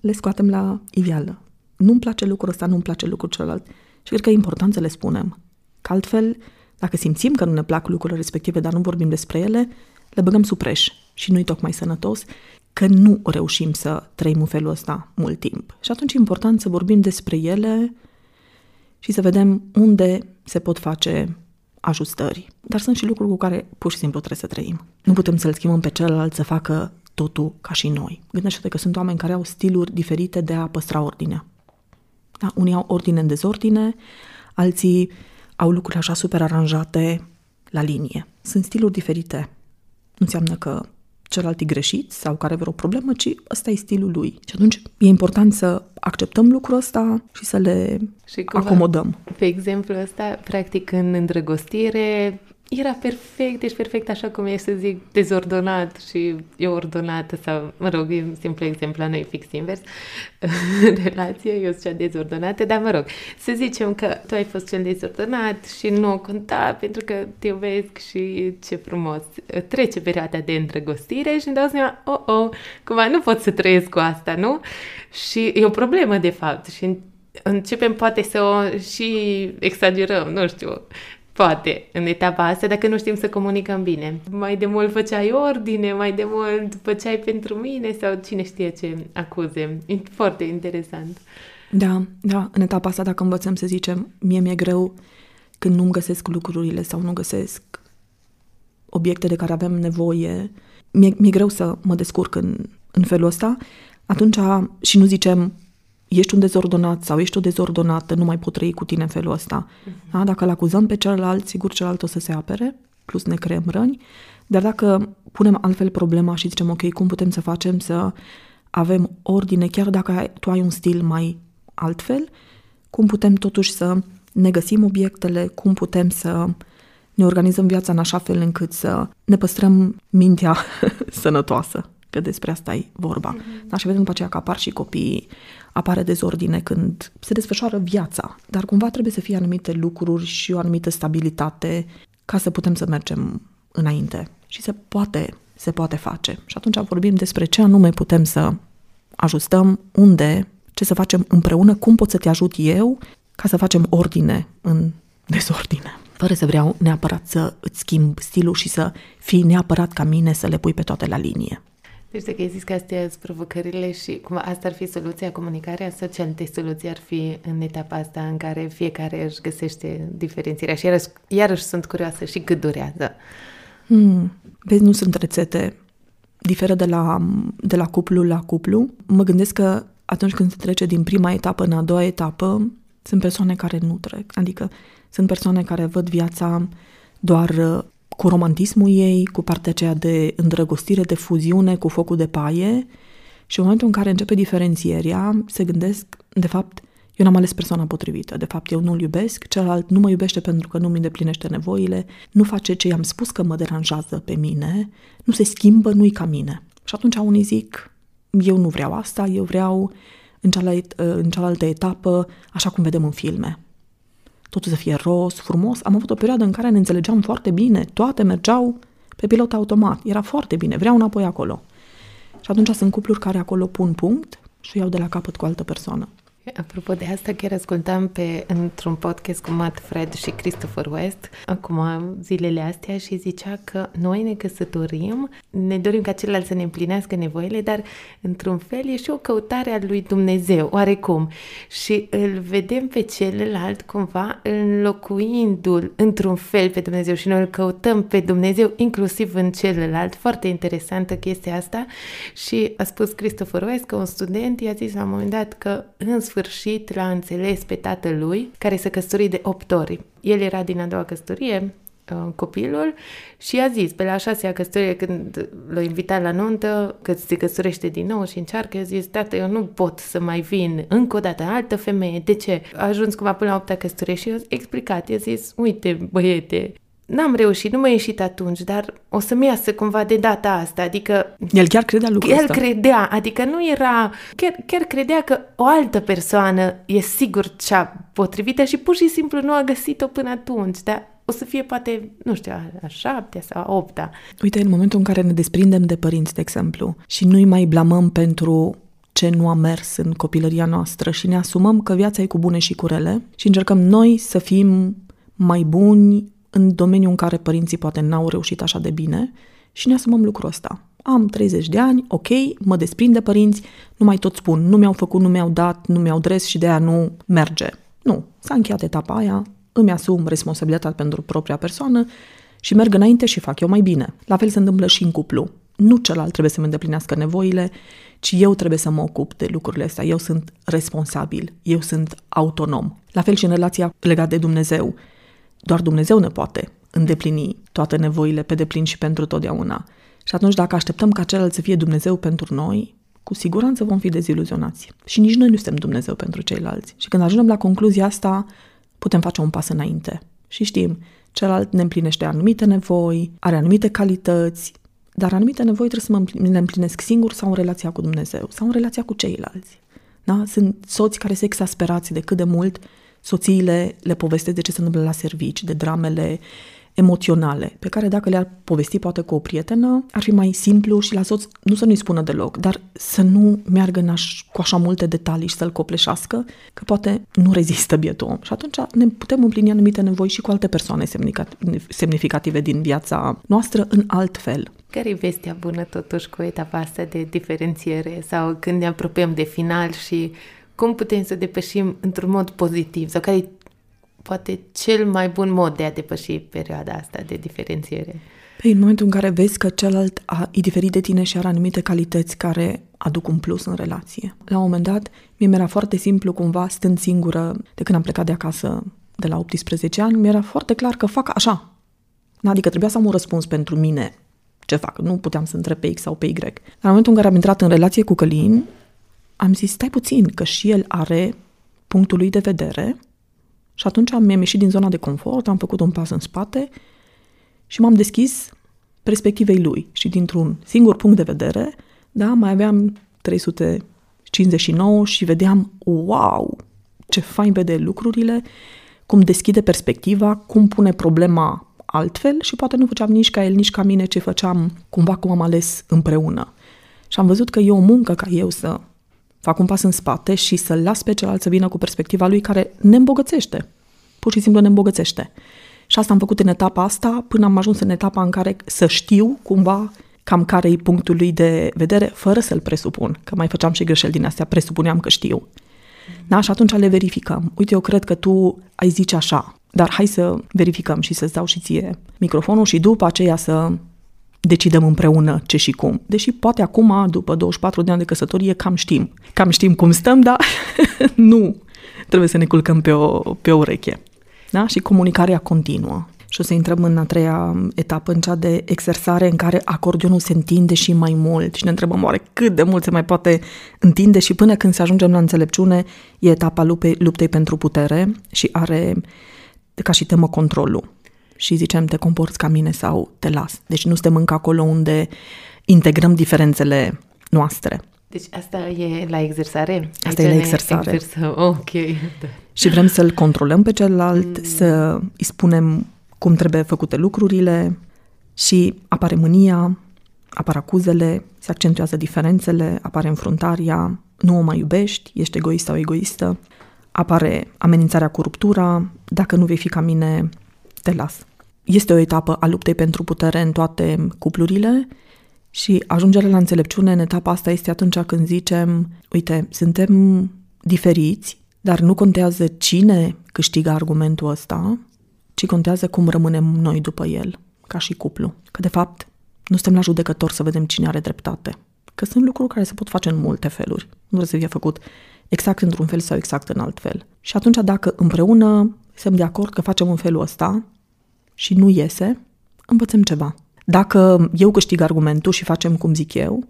Le scoatem la iveală. Nu-mi place lucrul ăsta, nu-mi place lucrul celălalt. Și cred că e important să le spunem. Că altfel, dacă simțim că nu ne plac lucrurile respective, dar nu vorbim despre ele, le băgăm sub preș și nu-i tocmai sănătos, că nu reușim să trăim în felul ăsta mult timp. Și atunci e important să vorbim despre ele și să vedem unde se pot face ajustări. Dar sunt și lucruri cu care pur și simplu trebuie să trăim. Nu putem să-l schimbăm pe celălalt să facă totul ca și noi. Gândește-te că sunt oameni care au stiluri diferite de a păstra ordinea. Da? Unii au ordine în dezordine, alții au lucruri așa super aranjate la linie. Sunt stiluri diferite. Nu înseamnă că celălalt e greșit sau care are vreo problemă, ci ăsta e stilul lui. Și atunci e important să acceptăm lucrul ăsta și să le Și cumva, acomodăm. Pe exemplu ăsta, practic în îndrăgostire, era perfect, ești perfect așa cum ești, să zic, dezordonat și eu ordonată sau, mă rog, e un simplu exemplu, la noi e fix invers, [LAUGHS] relație, eu sunt cea dezordonată, dar mă rog, să zicem că tu ai fost cel dezordonat și nu o conta pentru că te iubesc și ce frumos. Trece perioada de îndrăgostire și îmi dau seama, oh, oh, cumva nu pot să trăiesc cu asta, nu? Și e o problemă, de fapt, și începem poate să o și exagerăm, nu știu, Poate, în etapa asta, dacă nu știm să comunicăm bine. Mai de mult făceai ordine, mai de mult făceai pentru mine sau cine știe ce acuze. E foarte interesant. Da, da, în etapa asta dacă învățăm să zicem, mie mi-e greu când nu-mi găsesc lucrurile sau nu găsesc obiecte de care avem nevoie, mi-e, mi-e greu să mă descurc în, în felul ăsta, atunci și nu zicem ești un dezordonat sau ești o dezordonată, nu mai pot trăi cu tine în felul ăsta. Uh-huh. Da? Dacă îl acuzăm pe celălalt, sigur celălalt o să se apere, plus ne creăm răni, dar dacă punem altfel problema și zicem, ok, cum putem să facem să avem ordine, chiar dacă ai, tu ai un stil mai altfel, cum putem totuși să ne găsim obiectele, cum putem să ne organizăm viața în așa fel încât să ne păstrăm mintea [LAUGHS] sănătoasă, că despre asta e vorba. Mm-hmm. Da, și vedem după aceea că apar și copiii, apare dezordine când se desfășoară viața, dar cumva trebuie să fie anumite lucruri și o anumită stabilitate ca să putem să mergem înainte. Și se poate, se poate face. Și atunci vorbim despre ce anume putem să ajustăm, unde, ce să facem împreună, cum pot să te ajut eu ca să facem ordine în dezordine. Fără să vreau neapărat să îți schimb stilul și să fii neapărat ca mine să le pui pe toate la linie. Deci dacă ai zis că astea sunt provocările și cum asta ar fi soluția, comunicarea, sau ce soluții ar fi în etapa asta în care fiecare își găsește diferențierea și iarăși, iarăși sunt curioasă și cât durează. Hmm. Vezi, nu sunt rețete. Diferă de la, de la cuplu la cuplu. Mă gândesc că atunci când se trece din prima etapă în a doua etapă, sunt persoane care nu trec. Adică sunt persoane care văd viața doar uh, cu romantismul ei, cu partea aceea de îndrăgostire, de fuziune, cu focul de paie și în momentul în care începe diferențierea, se gândesc, de fapt, eu n-am ales persoana potrivită, de fapt eu nu-l iubesc, celălalt nu mă iubește pentru că nu mi îndeplinește nevoile, nu face ce i-am spus că mă deranjează pe mine, nu se schimbă, nu-i ca mine. Și atunci unii zic, eu nu vreau asta, eu vreau în cealaltă, în cealaltă etapă, așa cum vedem în filme. Totul să fie roz, frumos. Am avut o perioadă în care ne înțelegeam foarte bine, toate mergeau pe pilot automat. Era foarte bine, vreau înapoi acolo. Și atunci sunt cupluri care acolo pun punct și iau de la capăt cu altă persoană. Apropo de asta, chiar ascultam pe, într-un podcast cu Matt Fred și Christopher West, acum zilele astea, și zicea că noi ne căsătorim, ne dorim ca celălalt să ne împlinească nevoile, dar într-un fel e și o căutare a lui Dumnezeu, oarecum. Și îl vedem pe celălalt cumva înlocuindu-l într-un fel pe Dumnezeu și noi îl căutăm pe Dumnezeu inclusiv în celălalt. Foarte interesantă chestia asta și a spus Christopher West că un student i-a zis la un moment dat că în sfârșit l-a înțeles pe tatălui, care se căsători de 8 ori. El era din a doua căsătorie, uh, copilul și a zis, pe la a șasea căsătorie, când l-a invitat la nuntă, că se căsătorește din nou și încearcă, a zis, tată, eu nu pot să mai vin încă o dată altă femeie, de ce? A ajuns cumva până la opta căsătorie și i-a explicat, i-a zis, uite, băiete, N-am reușit, nu m-a ieșit atunci, dar o să-mi iasă cumva de data asta, adică... El chiar credea lucrul El ăsta. credea, adică nu era... Chiar, chiar credea că o altă persoană e sigur cea potrivită și pur și simplu nu a găsit-o până atunci, dar o să fie poate, nu știu, a șaptea sau a opta. Uite, în momentul în care ne desprindem de părinți, de exemplu, și nu-i mai blamăm pentru ce nu a mers în copilăria noastră și ne asumăm că viața e cu bune și cu rele și încercăm noi să fim mai buni în domeniul în care părinții poate n-au reușit așa de bine și ne asumăm lucrul ăsta. Am 30 de ani, ok, mă desprind de părinți, nu mai tot spun, nu mi-au făcut, nu mi-au dat, nu mi-au dres și de aia nu merge. Nu, s-a încheiat etapa aia, îmi asum responsabilitatea pentru propria persoană și merg înainte și fac eu mai bine. La fel se întâmplă și în cuplu. Nu celălalt trebuie să-mi îndeplinească nevoile, ci eu trebuie să mă ocup de lucrurile astea. Eu sunt responsabil, eu sunt autonom. La fel și în relația legată de Dumnezeu. Doar Dumnezeu ne poate îndeplini toate nevoile pe deplin și pentru totdeauna. Și atunci, dacă așteptăm ca celălalt să fie Dumnezeu pentru noi, cu siguranță vom fi deziluzionați. Și nici noi nu suntem Dumnezeu pentru ceilalți. Și când ajungem la concluzia asta, putem face un pas înainte. Și știm, celălalt ne împlinește anumite nevoi, are anumite calități, dar anumite nevoi trebuie să mă le împlinesc singur sau în relația cu Dumnezeu, sau în relația cu ceilalți. Da? Sunt soți care se exasperați de cât de mult soțiile le povestesc de ce se întâmplă la servici, de dramele emoționale, pe care dacă le-ar povesti poate cu o prietenă, ar fi mai simplu și la soț nu să nu-i spună deloc, dar să nu meargă în aș, cu așa multe detalii și să-l copleșească, că poate nu rezistă bietul om. Și atunci ne putem împlini anumite nevoi și cu alte persoane semnificative din viața noastră în alt fel. Care e vestea bună totuși cu etapa asta de diferențiere sau când ne apropiem de final și cum putem să depășim într-un mod pozitiv sau care e poate cel mai bun mod de a depăși perioada asta de diferențiere? Păi, în momentul în care vezi că celălalt a, e diferit de tine și are anumite calități care aduc un plus în relație. La un moment dat, mie mi-era foarte simplu cumva, stând singură, de când am plecat de acasă de la 18 ani, mi-era foarte clar că fac așa. Adică trebuia să am un răspuns pentru mine ce fac. Nu puteam să întreb pe X sau pe Y. Dar în momentul în care am intrat în relație cu Călin, am zis, stai puțin, că și el are punctul lui de vedere și Și atunci mi-am ieșit din zona de confort, am făcut un pas în spate și m-am deschis perspectivei lui. Și dintr-un singur punct de vedere, da, mai aveam 359 și vedeam, wow, ce fain vede lucrurile, cum deschide perspectiva, cum pune problema altfel și poate nu făceam nici ca el, nici ca mine ce făceam cumva cum am ales împreună. Și am văzut că e o muncă ca eu să fac un pas în spate și să las pe celălalt să vină cu perspectiva lui care ne îmbogățește. Pur și simplu ne îmbogățește. Și asta am făcut în etapa asta până am ajuns în etapa în care să știu cumva cam care e punctul lui de vedere, fără să-l presupun, că mai făceam și greșeli din astea, presupuneam că știu. Da? Și atunci le verificăm. Uite, eu cred că tu ai zice așa, dar hai să verificăm și să-ți dau și ție microfonul și după aceea să decidem împreună ce și cum. Deși poate acum, după 24 de ani de căsătorie, cam știm. Cam știm cum stăm, dar [LAUGHS] nu trebuie să ne culcăm pe o, pe o ureche. Da? Și comunicarea continuă. Și o să intrăm în a treia etapă, în cea de exersare în care acordeonul se întinde și mai mult și ne întrebăm oare cât de mult se mai poate întinde și până când să ajungem la înțelepciune e etapa luptei, luptei pentru putere și are ca și temă controlul. Și zicem te comporți ca mine sau te las. Deci nu suntem încă acolo unde integrăm diferențele noastre. Deci asta e la exersare? Asta Aici e la exersare. Exersăm. Ok. Da. Și vrem să-l controlăm pe celălalt, mm. să îi spunem cum trebuie făcute lucrurile și apare mânia, apar acuzele, se accentuează diferențele, apare înfruntarea, nu o mai iubești, ești egoist sau egoistă, apare amenințarea cu ruptura, dacă nu vei fi ca mine, te las. Este o etapă a luptei pentru putere în toate cuplurile și ajungerea la înțelepciune în etapa asta este atunci când zicem, uite, suntem diferiți, dar nu contează cine câștigă argumentul ăsta, ci contează cum rămânem noi după el, ca și cuplu. Că, de fapt, nu suntem la judecător să vedem cine are dreptate. Că sunt lucruri care se pot face în multe feluri. Nu trebuie să fie făcut exact într-un fel sau exact în alt fel. Și atunci, dacă împreună suntem de acord că facem în felul ăsta și nu iese, învățăm ceva. Dacă eu câștig argumentul și facem cum zic eu,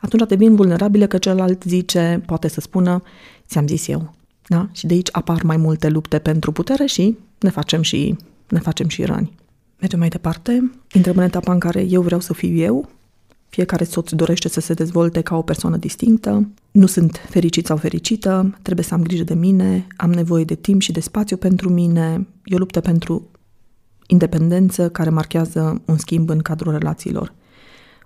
atunci devin vulnerabile că celălalt zice, poate să spună, ți-am zis eu. Da? Și de aici apar mai multe lupte pentru putere și ne facem și, ne facem și răni. Mergem mai departe. Intrăm în etapa în care eu vreau să fiu eu, fiecare soț dorește să se dezvolte ca o persoană distinctă, nu sunt fericit sau fericită, trebuie să am grijă de mine, am nevoie de timp și de spațiu pentru mine, e o luptă pentru independență care marchează un schimb în cadrul relațiilor.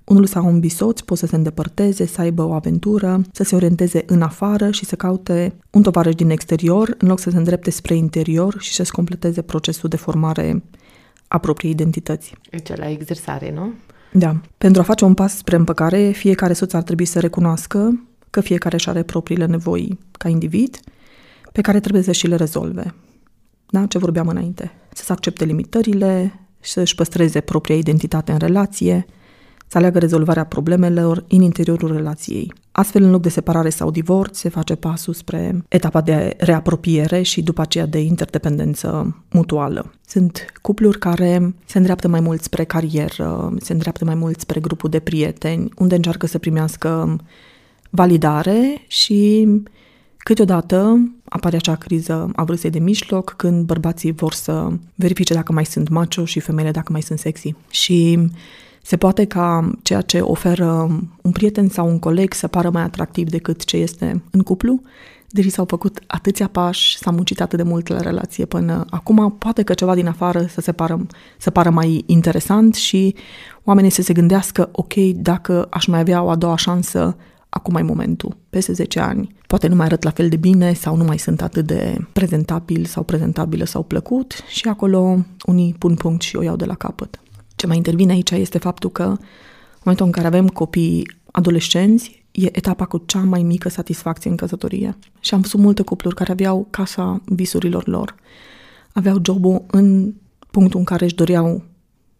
Unul sau un bisoț pot să se îndepărteze, să aibă o aventură, să se orienteze în afară și să caute un tovarăș din exterior, în loc să se îndrepte spre interior și să-și completeze procesul de formare a propriei identități. Deci la exersare, nu? Da. Pentru a face un pas spre împăcare, fiecare soț ar trebui să recunoască că fiecare își are propriile nevoi ca individ, pe care trebuie să și le rezolve. Da? Ce vorbeam înainte. Să se accepte limitările, să-și păstreze propria identitate în relație, să aleagă rezolvarea problemelor în interiorul relației. Astfel, în loc de separare sau divorț, se face pasul spre etapa de reapropiere și după aceea de interdependență mutuală. Sunt cupluri care se îndreaptă mai mult spre carieră, se îndreaptă mai mult spre grupul de prieteni, unde încearcă să primească validare și câteodată apare acea criză a vârstei de mijloc când bărbații vor să verifice dacă mai sunt macho și femeile dacă mai sunt sexy. Și se poate ca ceea ce oferă un prieten sau un coleg să pară mai atractiv decât ce este în cuplu, deși s-au făcut atâția pași, s-a muncit atât de mult la relație până acum, poate că ceva din afară să se pară, să pară mai interesant și oamenii să se gândească, ok, dacă aș mai avea o a doua șansă, acum e momentul, peste 10 ani. Poate nu mai arăt la fel de bine sau nu mai sunt atât de prezentabil sau prezentabilă sau plăcut și acolo unii pun punct și o iau de la capăt. Ce mai intervine aici este faptul că în momentul în care avem copii adolescenți, e etapa cu cea mai mică satisfacție în căsătorie. Și am văzut multe cupluri care aveau casa visurilor lor. Aveau jobul în punctul în care își doreau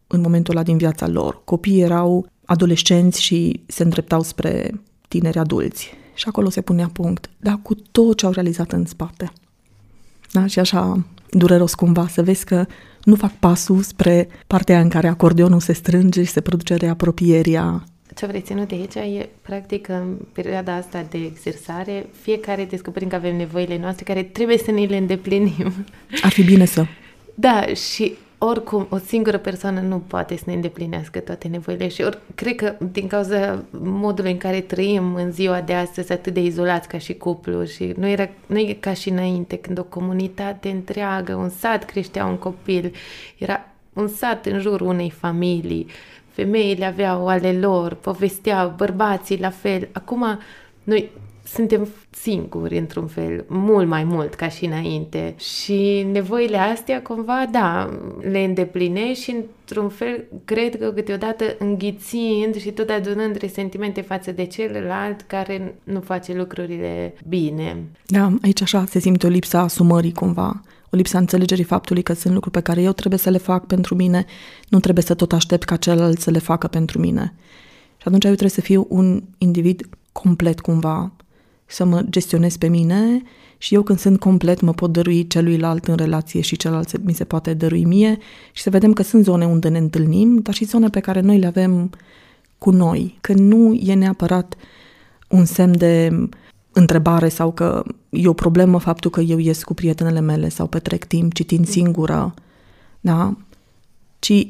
în momentul ăla din viața lor. Copiii erau adolescenți și se îndreptau spre tineri adulți. Și acolo se punea punct, dar cu tot ce au realizat în spate. Da? Și așa dureros cumva să vezi că nu fac pasul spre partea în care acordeonul se strânge și se produce reapropierea ce vrei ținut de aici e, practic, în perioada asta de exersare, fiecare descoperim că avem nevoile noastre care trebuie să ne le îndeplinim. Ar fi bine să. Da, și oricum, o singură persoană nu poate să ne îndeplinească toate nevoile și ori, cred că din cauza modului în care trăim în ziua de astăzi atât de izolați ca și cuplu și nu, era, nu e ca și înainte când o comunitate întreagă, un sat creștea un copil, era un sat în jurul unei familii, femeile aveau ale lor, povesteau, bărbații la fel. Acum noi suntem singuri, într-un fel, mult mai mult ca și înainte. Și nevoile astea, cumva, da, le îndeplinești și, într-un fel, cred că câteodată înghițind și tot adunând resentimente față de celălalt care nu face lucrurile bine. Da, aici așa se simte o lipsă a asumării, cumva o lipsă a înțelegerii faptului că sunt lucruri pe care eu trebuie să le fac pentru mine, nu trebuie să tot aștept ca celălalt să le facă pentru mine. Și atunci eu trebuie să fiu un individ complet cumva, să mă gestionez pe mine și eu când sunt complet mă pot dărui celuilalt în relație și celălalt mi se poate dărui mie și să vedem că sunt zone unde ne întâlnim, dar și zone pe care noi le avem cu noi, că nu e neapărat un semn de întrebare sau că e o problemă faptul că eu ies cu prietenele mele sau petrec timp citind singură, da? Ci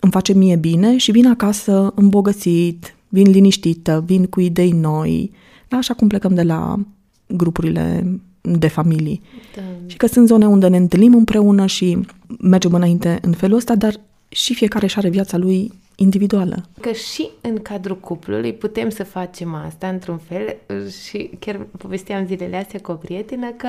îmi face mie bine și vin acasă îmbogățit, vin liniștită, vin cu idei noi, da? așa cum plecăm de la grupurile de familii. Da. Și că sunt zone unde ne întâlnim împreună și mergem înainte în felul ăsta, dar și fiecare și are viața lui individuală. Că și în cadrul cuplului putem să facem asta într-un fel și chiar povesteam zilele astea cu o prietenă că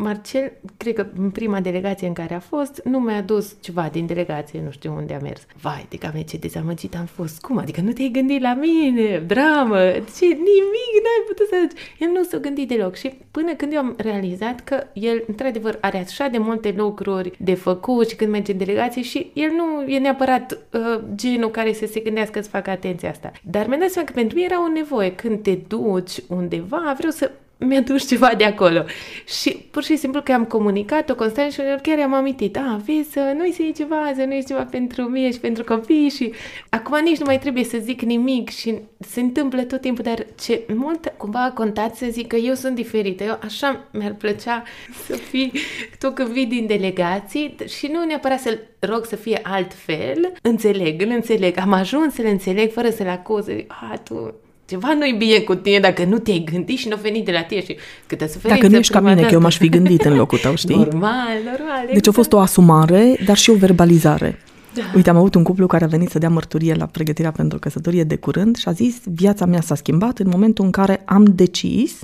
Marcel, cred că în prima delegație în care a fost, nu mi-a adus ceva din delegație, nu știu unde a mers. Vai, de cam ce dezamăgit am fost. Cum? Adică nu te-ai gândit la mine? Dramă! Ce? Nimic n-ai putut să... El nu s-a gândit deloc și până când eu am realizat că el, într-adevăr, are așa de multe lucruri de făcut și când merge în delegație și el nu e neapărat uh, genul care să se gândească să facă atenția asta. Dar mi-a dat seama că pentru mine era o nevoie. Când te duci undeva, vreau să mi-a dus ceva de acolo. Și pur și simplu că am comunicat-o constant și chiar am amintit, a, vezi, să nu-i să iei ceva, să nu iei ceva pentru mine și pentru copii și acum nici nu mai trebuie să zic nimic și se întâmplă tot timpul, dar ce mult cumva a contat să zic că eu sunt diferită. Eu așa mi-ar plăcea să fii tu când vii din delegații și nu neapărat să-l rog să fie altfel, înțeleg, îl înțeleg, am ajuns să-l înțeleg fără să-l acuze. A, tu ceva nu-i bine cu tine dacă nu te-ai gândit și nu a venit de la tine și câtă suferință. Dacă nu ești ca mine, dată. că eu m-aș fi gândit în locul tău, știi? Normal, normal. Deci exact. a fost o asumare, dar și o verbalizare. Da. Uite, am avut un cuplu care a venit să dea mărturie la pregătirea pentru căsătorie de curând și a zis viața mea s-a schimbat în momentul în care am decis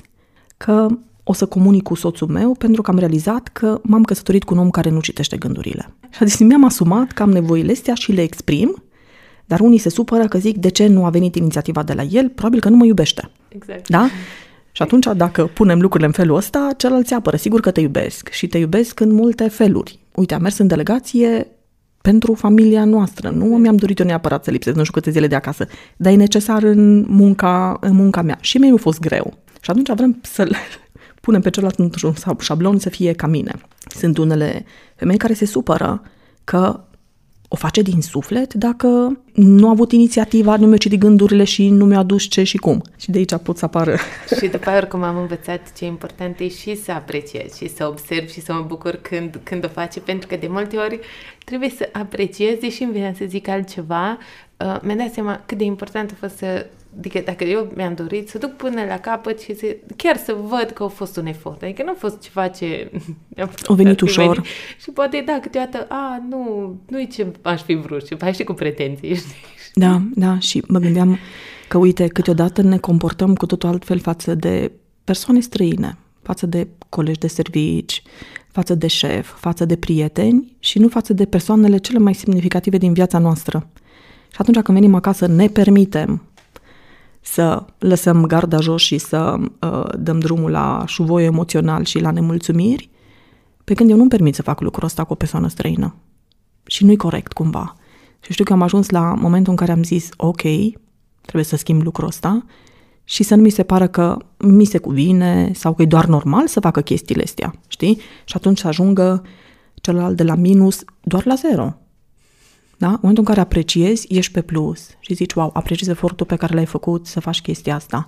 că o să comunic cu soțul meu pentru că am realizat că m-am căsătorit cu un om care nu citește gândurile. Și a zis, mi-am asumat că am nevoile astea și le exprim dar unii se supără că zic de ce nu a venit inițiativa de la el, probabil că nu mă iubește. Exact. Da? Și atunci, dacă punem lucrurile în felul ăsta, celălalt se apără. Sigur că te iubesc și te iubesc în multe feluri. Uite, am mers în delegație pentru familia noastră. Nu mi-am dorit eu neapărat să lipsesc nu știu câte zile de acasă, dar e necesar în munca, în munca mea. Și mie mi-a fost greu. Și atunci vrem să-l [LAUGHS] punem pe celălalt într-un șablon să fie ca mine. Sunt unele femei care se supără că o face din suflet dacă nu a avut inițiativa, nu mi-a citit gândurile și nu mi-a adus ce și cum. Și de aici pot să apară. [LAUGHS] Și după aia, oricum am învățat ce important e și să apreciez și să observ și să mă bucur când, când o face, pentru că de multe ori trebuie să apreciez, deși îmi vine să zic altceva, uh, mi-am dat seama cât de important a fost să Adică dacă eu mi-am dorit să duc până la capăt și să, chiar să văd că a fost un efort. Adică nu a fost ceva ce... [LAUGHS] A venit ușor. Venit. Și poate, da, câteodată, a, nu, nu e ce aș fi vrut și și cu pretenții, [LAUGHS] știi? Da, da, și mă gândeam că, uite, câteodată ne comportăm cu totul altfel față de persoane străine, față de colegi de servici, față de șef, față de prieteni și nu față de persoanele cele mai semnificative din viața noastră. Și atunci când venim acasă ne permitem să lăsăm garda jos și să uh, dăm drumul la șuvoi emoțional și la nemulțumiri, pe când eu nu-mi permit să fac lucrul ăsta cu o persoană străină. Și nu-i corect cumva. Și știu că am ajuns la momentul în care am zis, ok, trebuie să schimb lucrul ăsta și să nu mi se pară că mi se cuvine sau că e doar normal să facă chestiile astea, știi? Și atunci să ajungă celălalt de la minus doar la zero. Da? În momentul în care apreciezi, ești pe plus și zici, wow, apreciez efortul pe care l-ai făcut să faci chestia asta.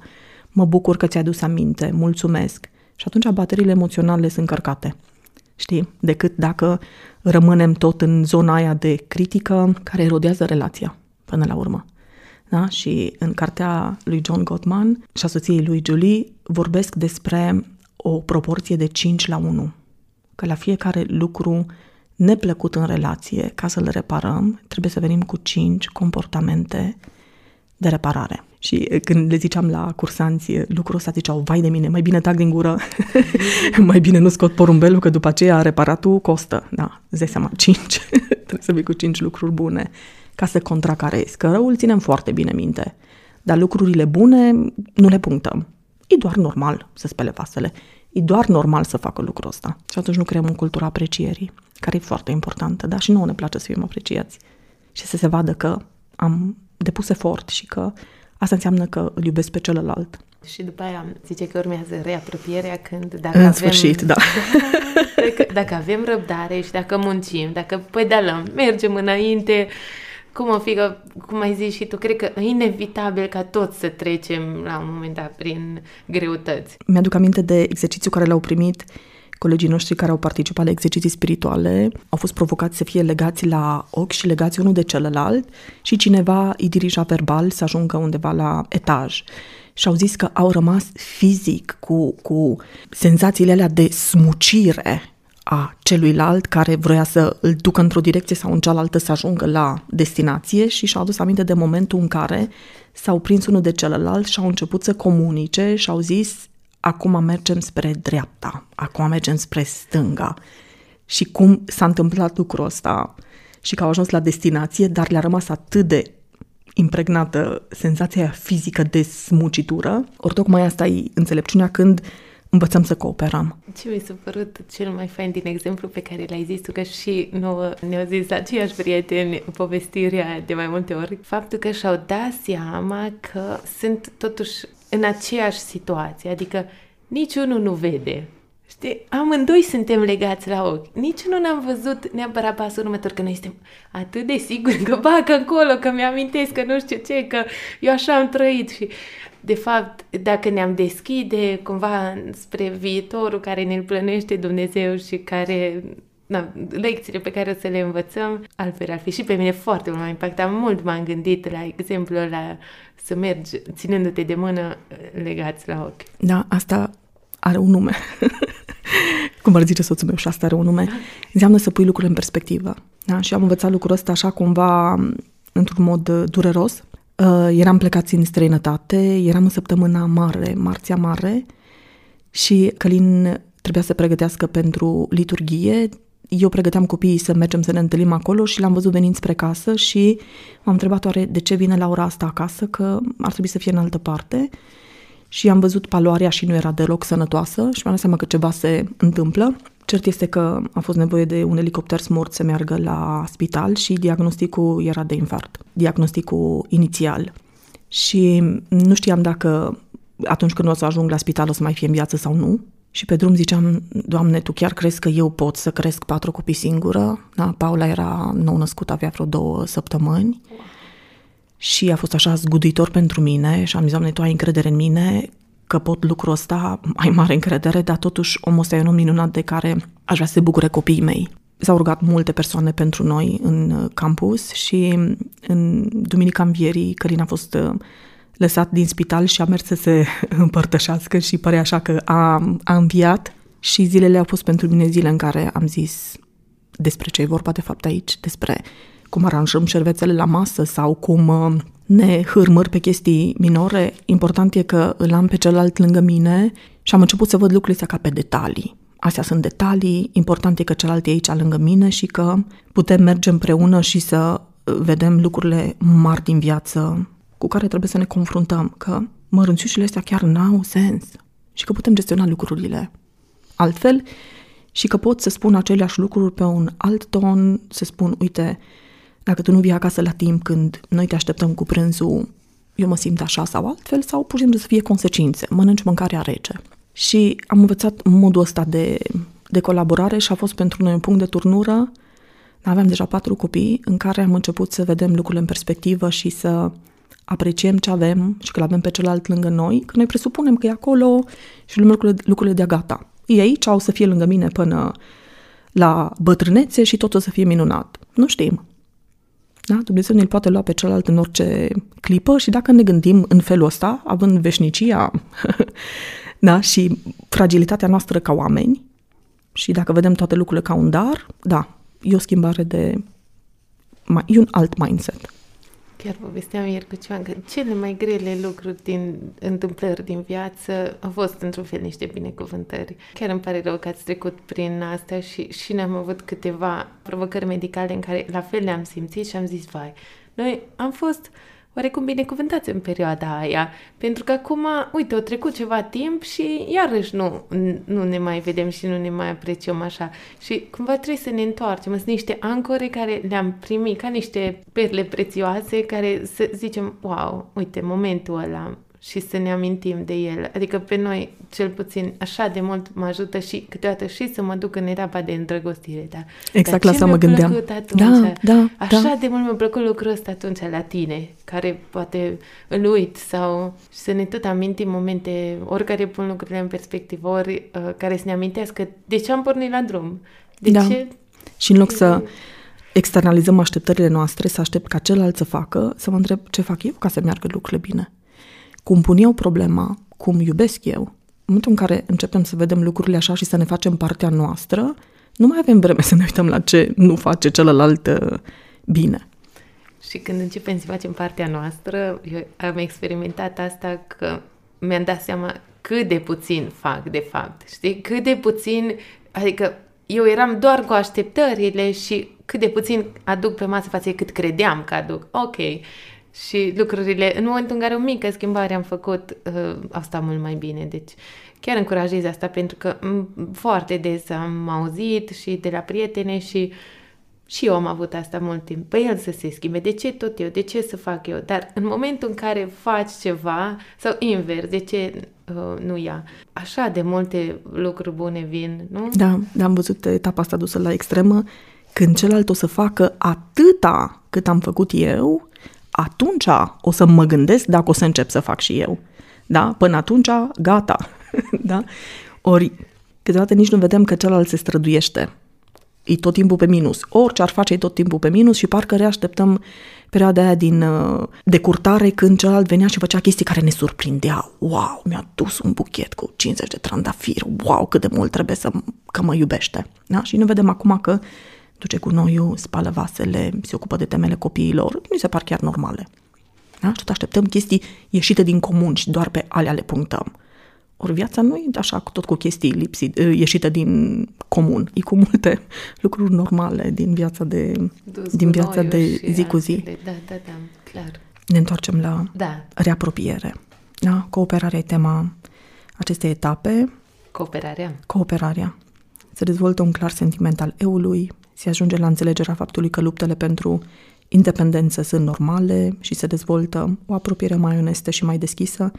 Mă bucur că ți-ai adus aminte, mulțumesc. Și atunci bateriile emoționale sunt încărcate. Știi? Decât dacă rămânem tot în zona aia de critică care erodează relația până la urmă. Da? Și în cartea lui John Gottman și a soției lui Julie vorbesc despre o proporție de 5 la 1. Că la fiecare lucru neplăcut în relație, ca să le reparăm, trebuie să venim cu 5 comportamente de reparare. Și când le ziceam la cursanți lucrul ăsta, ziceau, vai de mine, mai bine tac din gură, [LAUGHS] mai bine nu scot porumbelul, că după aceea reparatul costă. Da, îți dai seama, 5. [LAUGHS] trebuie să vii cu 5 lucruri bune ca să contracarezi. Că răul ținem foarte bine minte, dar lucrurile bune nu le punctăm. E doar normal să spele vasele. E doar normal să facă lucrul ăsta. Și atunci nu creăm o cultură aprecierii, care e foarte importantă, dar și nouă ne place să fim apreciați. Și să se vadă că am depus efort și că asta înseamnă că îl iubesc pe celălalt. Și după aia zice că urmează reapropierea când dacă În avem, sfârșit, da. [LAUGHS] dacă, dacă avem răbdare și dacă muncim, dacă pedalăm, mergem înainte, cum o fi că, cum ai zis și tu, cred că e inevitabil ca toți să trecem la un moment dat prin greutăți. Mi-aduc aminte de exercițiul care l-au primit colegii noștri care au participat la exerciții spirituale. Au fost provocați să fie legați la ochi și legați unul de celălalt și cineva îi dirija verbal să ajungă undeva la etaj și au zis că au rămas fizic cu, cu senzațiile alea de smucire a celuilalt care vrea să îl ducă într-o direcție sau în cealaltă să ajungă la destinație și și-au adus aminte de momentul în care s-au prins unul de celălalt și au început să comunice și au zis acum mergem spre dreapta, acum mergem spre stânga. Și cum s-a întâmplat lucrul ăsta și că au ajuns la destinație, dar le-a rămas atât de impregnată senzația aia fizică de smucitură, ori tocmai asta e înțelepciunea când învățăm să cooperăm. Ce mi s-a părut cel mai fain din exemplu pe care l-ai zis tu, că și nouă ne-au zis aceiași prieteni povestirea de mai multe ori, faptul că și-au dat seama că sunt totuși în aceeași situație, adică niciunul nu vede. Știi, amândoi suntem legați la ochi. Nici nu n-am văzut neapărat pasul următor, că noi suntem atât de siguri că bacă încolo, că mi-amintesc că nu știu ce, că eu așa am trăit și de fapt, dacă ne-am deschide cumva spre viitorul care ne-l plănește Dumnezeu și care na, lecțiile pe care o să le învățăm, altfel ar fi și pe mine foarte mult m-a impactat mult, m-am gândit la exemplul la să mergi ținându-te de mână legați la ochi. Da, asta are un nume. [LAUGHS] Cum ar zice soțul meu și asta are un nume. Înseamnă să pui lucrurile în perspectivă. Da? Și am învățat lucrul ăsta așa cumva într-un mod dureros. Uh, eram plecați în străinătate, eram în săptămâna mare, marțea mare și Călin trebuia să pregătească pentru liturghie. Eu pregăteam copiii să mergem să ne întâlnim acolo și l-am văzut venind spre casă și m-am întrebat oare de ce vine la ora asta acasă, că ar trebui să fie în altă parte. Și am văzut paloarea și nu era deloc sănătoasă și mi-am dat seama că ceva se întâmplă. Cert este că a fost nevoie de un elicopter smurt să meargă la spital și diagnosticul era de infarct, diagnosticul inițial. Și nu știam dacă atunci când o să ajung la spital o să mai fie în viață sau nu. Și pe drum ziceam, Doamne, Tu chiar crezi că eu pot să cresc patru copii singură? Da, Paula era nou născut, avea vreo două săptămâni. Și a fost așa zguduitor pentru mine și am zis, Doamne, Tu ai încredere în mine că pot lucrul ăsta, mai mare încredere, dar totuși omul ăsta e un om minunat de care aș vrea să se bucure copiii mei. S-au rugat multe persoane pentru noi în campus și în Duminica Învierii, Călin a fost uh, lăsat din spital și a mers să se [LAUGHS] împărtășească și părea așa că a, a înviat și zilele au fost pentru mine zile în care am zis despre ce e vorba de fapt aici, despre cum aranjăm șervețele la masă sau cum uh, ne hârmăr pe chestii minore. Important e că îl am pe celălalt lângă mine și am început să văd lucrurile astea ca pe detalii. Astea sunt detalii, important e că celălalt e aici lângă mine și că putem merge împreună și să vedem lucrurile mari din viață cu care trebuie să ne confruntăm, că mărunțiușile astea chiar n-au sens și că putem gestiona lucrurile altfel și că pot să spun aceleași lucruri pe un alt ton, să spun, uite, dacă tu nu vii acasă la timp când noi te așteptăm cu prânzul, eu mă simt așa sau altfel, sau pur și simplu să fie consecințe, mănânci mâncarea rece. Și am învățat modul ăsta de, de colaborare și a fost pentru noi un punct de turnură Aveam deja patru copii în care am început să vedem lucrurile în perspectivă și să apreciem ce avem și că l-avem pe celălalt lângă noi, că noi presupunem că e acolo și lucrurile, lucrurile de gata. Ei aici au să fie lângă mine până la bătrânețe și tot o să fie minunat. Nu știm. Da? Dumnezeu ne-l poate lua pe celălalt în orice clipă și dacă ne gândim în felul ăsta, având veșnicia [LAUGHS] da? și fragilitatea noastră ca oameni, și dacă vedem toate lucrurile ca un dar, da, e o schimbare de... e un alt mindset. Chiar povesteam ieri cu ceva că cele mai grele lucruri din întâmplări din viață au fost într-un fel niște binecuvântări. Chiar îmi pare rău că ați trecut prin asta și, și ne-am avut câteva provocări medicale în care la fel le-am simțit și am zis, vai, noi am fost oarecum binecuvântați în perioada aia, pentru că acum, uite, au trecut ceva timp și iarăși nu, nu ne mai vedem și nu ne mai apreciem așa. Și cumva trebuie să ne întoarcem. Sunt niște ancore care le-am primit ca niște perle prețioase care să zicem, wow, uite, momentul ăla și să ne amintim de el. Adică pe noi, cel puțin, așa de mult mă ajută și câteodată și să mă duc în etapa de îndrăgostire. Da? Exact Dar la asta mă gândeam. Atunci, da, da, așa da. de mult mi-a plăcut lucrul ăsta atunci la tine, care poate îl uit sau să ne tot amintim momente, ori care pun lucrurile în perspectivă, ori uh, care să ne amintească de ce am pornit la drum. De da. ce... Și în loc să externalizăm așteptările noastre, să aștept ca celălalt să facă, să mă întreb ce fac eu ca să meargă lucrurile bine cum pun eu problema, cum iubesc eu, în momentul în care începem să vedem lucrurile așa și să ne facem partea noastră, nu mai avem vreme să ne uităm la ce nu face celălalt uh, bine. Și când începem să facem partea noastră, eu am experimentat asta că mi-am dat seama cât de puțin fac, de fapt. Știi? Cât de puțin, adică eu eram doar cu așteptările și cât de puțin aduc pe masă față cât credeam că aduc. Ok, și lucrurile, în momentul în care o mică schimbare am făcut, uh, au stat mult mai bine. Deci chiar încurajez asta pentru că foarte des am auzit și de la prietene și și eu am avut asta mult timp. Păi el să se schimbe. De ce tot eu? De ce să fac eu? Dar în momentul în care faci ceva, sau invers, de ce uh, nu ea? Așa de multe lucruri bune vin, nu? Da, da am văzut etapa asta dusă la extremă. Când celălalt o să facă atâta cât am făcut eu, atunci o să mă gândesc dacă o să încep să fac și eu. Da? Până atunci, gata. [LAUGHS] da? Ori, câteodată nici nu vedem că celălalt se străduiește. E tot timpul pe minus. Orice ar face, e tot timpul pe minus și parcă reașteptăm perioada aia din uh, decurtare când celălalt venea și făcea chestii care ne surprindeau. Wow, mi-a dus un buchet cu 50 de trandafiri. Wow, cât de mult trebuie să că mă iubește. Da? Și nu vedem acum că duce cu noiul, spală vasele, se ocupă de temele copiilor, nu se par chiar normale. Da? Și tot așteptăm chestii ieșite din comun și doar pe alea le punctăm. Ori viața nu e așa tot cu chestii lipsi, ieșite din comun. E cu multe [LAUGHS] lucruri normale din viața de, din viața de zi cu zi. Da, da, da, clar. Ne întoarcem la da. reapropiere. Da? Cooperarea e tema acestei etape. Cooperarea. Cooperarea. Se dezvoltă un clar sentiment al eului, se ajunge la înțelegerea faptului că luptele pentru independență sunt normale și se dezvoltă o apropiere mai onestă și mai deschisă,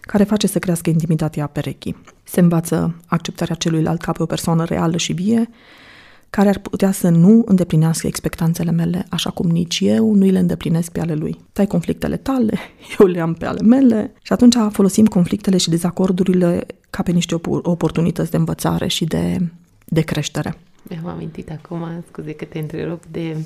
care face să crească intimitatea perechii. Se învață acceptarea celuilalt ca pe o persoană reală și vie, care ar putea să nu îndeplinească expectanțele mele, așa cum nici eu nu le îndeplinesc pe ale lui. Tai conflictele tale, [LAUGHS] eu le am pe ale mele și atunci folosim conflictele și dezacordurile ca pe niște oportunități de învățare și de, de creștere. Mi-am amintit acum, scuze că te întrerup, de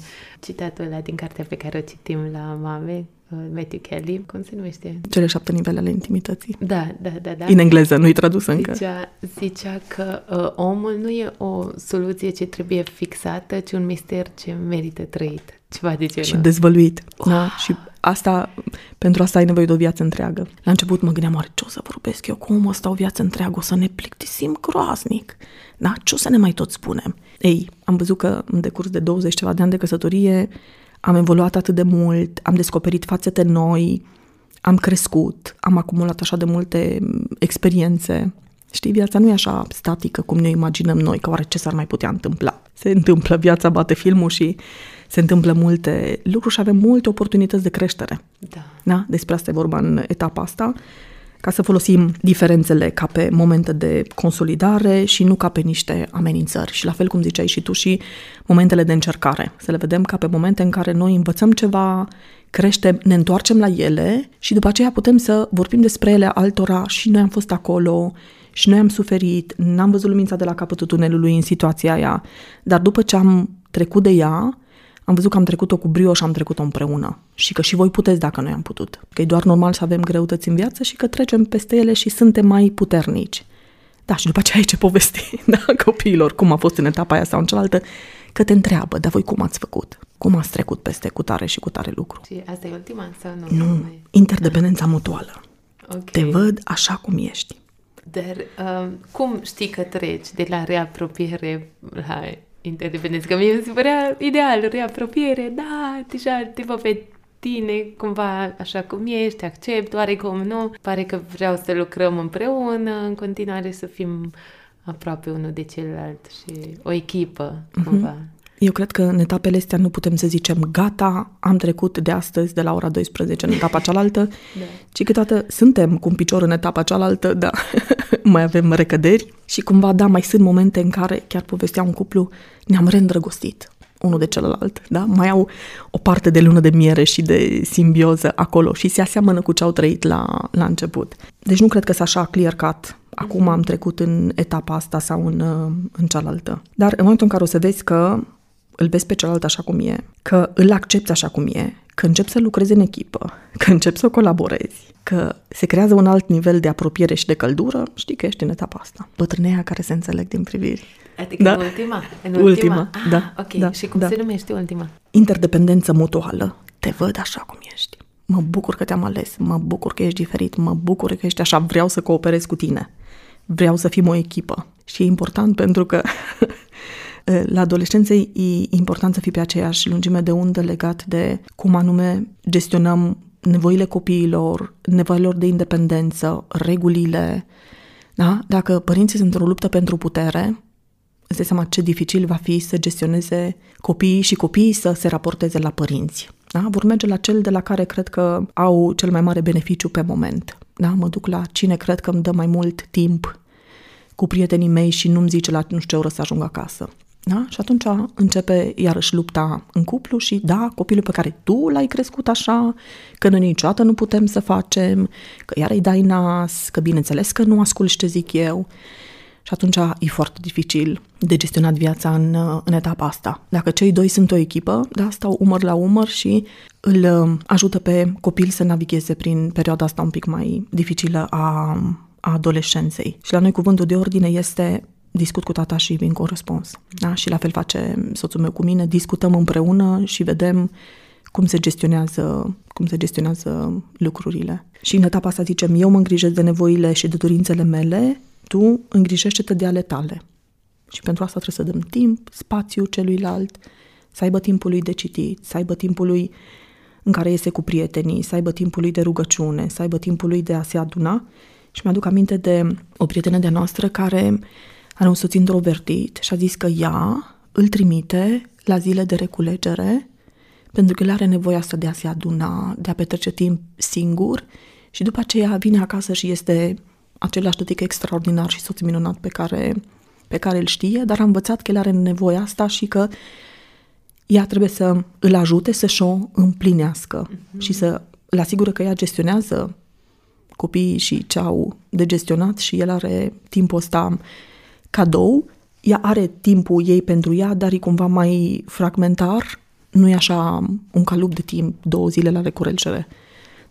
citatul ăla din cartea pe care o citim la mame, uh, Matthew Kelly, cum se numește? Cele șapte nivele ale intimității. Da, da, da. da. În engleză, nu-i tradus încă. Zicea, zicea că uh, omul nu e o soluție ce trebuie fixată, ci un mister ce merită trăit. Ceva de genul. Și dezvăluit. Wow. Da? Și asta, pentru asta ai nevoie de o viață întreagă. La început mă gândeam, oare ce o să vorbesc eu cu omul ăsta o viață întreagă? O să ne plictisim groaznic. Da? Ce o să ne mai tot spunem? Ei, am văzut că în decurs de 20 ceva de ani de căsătorie am evoluat atât de mult, am descoperit fațete noi, am crescut, am acumulat așa de multe experiențe. Știi, viața nu e așa statică cum ne imaginăm noi, că oare ce s-ar mai putea întâmpla. Se întâmplă, viața bate filmul și se întâmplă multe lucruri și avem multe oportunități de creștere. Da. da? Despre asta e vorba în etapa asta. Ca să folosim diferențele ca pe momente de consolidare și nu ca pe niște amenințări. Și la fel cum ziceai și tu și momentele de încercare. Să le vedem ca pe momente în care noi învățăm ceva, creștem, ne întoarcem la ele și după aceea putem să vorbim despre ele altora și noi am fost acolo și noi am suferit, n-am văzut lumința de la capătul tunelului în situația aia, dar după ce am trecut de ea, am văzut că am trecut-o cu brio și am trecut-o împreună. Și că și voi puteți dacă noi am putut. Că e doar normal să avem greutăți în viață și că trecem peste ele și suntem mai puternici. Da, și după aceea ai ce povesti, [LAUGHS] da, copiilor, cum a fost în etapa aia sau în cealaltă, că te întreabă, dar voi cum ați făcut? Cum ați trecut peste cu tare și cu tare lucru? Și asta e ultima sau nu? Nu, mai... interdependența mutuală. Okay. Te văd așa cum ești. Dar uh, cum știi că treci de la reapropiere la interdependență? Că mie se părea ideal, reapropiere, da, deja te văd pe tine cumva așa cum ești, accept, oarecum nu. Pare că vreau să lucrăm împreună, în continuare să fim aproape unul de celălalt și o echipă, mhm. cumva. Mm-hmm. Eu cred că în etapele astea nu putem să zicem gata, am trecut de astăzi de la ora 12 în etapa cealaltă, da. ci câteodată suntem cu un picior în etapa cealaltă, da, [LAUGHS] mai avem recăderi și cumva, da, mai sunt momente în care, chiar povestea un cuplu, ne-am reîndrăgostit unul de celălalt, da? Mai au o parte de lună de miere și de simbioză acolo și se aseamănă cu ce au trăit la, la început. Deci nu cred că s-a așa clear cut acum am trecut în etapa asta sau în, în cealaltă. Dar în momentul în care o să vezi că îl vezi pe celălalt așa cum e, că îl accepti așa cum e, că începi să lucrezi în echipă, [LAUGHS] că începi să colaborezi, că se creează un alt nivel de apropiere și de căldură, știi că ești în etapa asta. Bătrâneia care se înțeleg din priviri. Adică da? în ultima? În ultima, ultima ah, da. Ok, da, și cum da. se numește ultima? Interdependență mutuală. Te văd așa cum ești. Mă bucur că te-am ales, mă bucur că ești diferit, mă bucur că ești așa, vreau să cooperez cu tine. Vreau să fim o echipă. Și e important pentru că [LAUGHS] la adolescență e important să fii pe aceeași lungime de undă legat de cum anume gestionăm nevoile copiilor, nevoilor de independență, regulile. Da? Dacă părinții sunt într-o luptă pentru putere, îți dai seama ce dificil va fi să gestioneze copiii și copiii să se raporteze la părinți. Da? Vor merge la cel de la care cred că au cel mai mare beneficiu pe moment. Da? Mă duc la cine cred că îmi dă mai mult timp cu prietenii mei și nu-mi zice la nu știu ce oră să ajung acasă. Da? Și atunci începe iarăși lupta în cuplu și da, copilul pe care tu l-ai crescut așa, că noi niciodată nu putem să facem, că iar îi dai nas, că bineînțeles că nu asculți ce zic eu. Și atunci e foarte dificil de gestionat viața în, în etapa asta. Dacă cei doi sunt o echipă, da, stau umăr la umăr și îl um, ajută pe copil să navigheze prin perioada asta un pic mai dificilă a, a adolescenței. Și la noi cuvântul de ordine este discut cu tata și vin cu un răspuns. Da? Și la fel face soțul meu cu mine, discutăm împreună și vedem cum se gestionează, cum se gestionează lucrurile. Și în etapa asta zicem, eu mă îngrijesc de nevoile și de dorințele mele, tu îngrijește-te de ale tale. Și pentru asta trebuie să dăm timp, spațiu celuilalt, să aibă timpul lui de citit, să aibă timpul lui în care iese cu prietenii, să aibă timpul lui de rugăciune, să aibă timpul lui de a se aduna. Și mi-aduc aminte de o prietenă de-a noastră care are un soț introvertit și a zis că ea îl trimite la zile de reculegere pentru că el are nevoia asta de a se aduna, de a petrece timp singur și după aceea vine acasă și este același tătic extraordinar și soț minunat pe care, pe care îl știe, dar a învățat că el are nevoia asta și că ea trebuie să îl ajute să-și o împlinească mm-hmm. și să îl asigură că ea gestionează copiii și ce au de gestionat și el are timpul ăsta cadou, ea are timpul ei pentru ea, dar e cumva mai fragmentar, nu e așa un calup de timp, două zile la reculegere,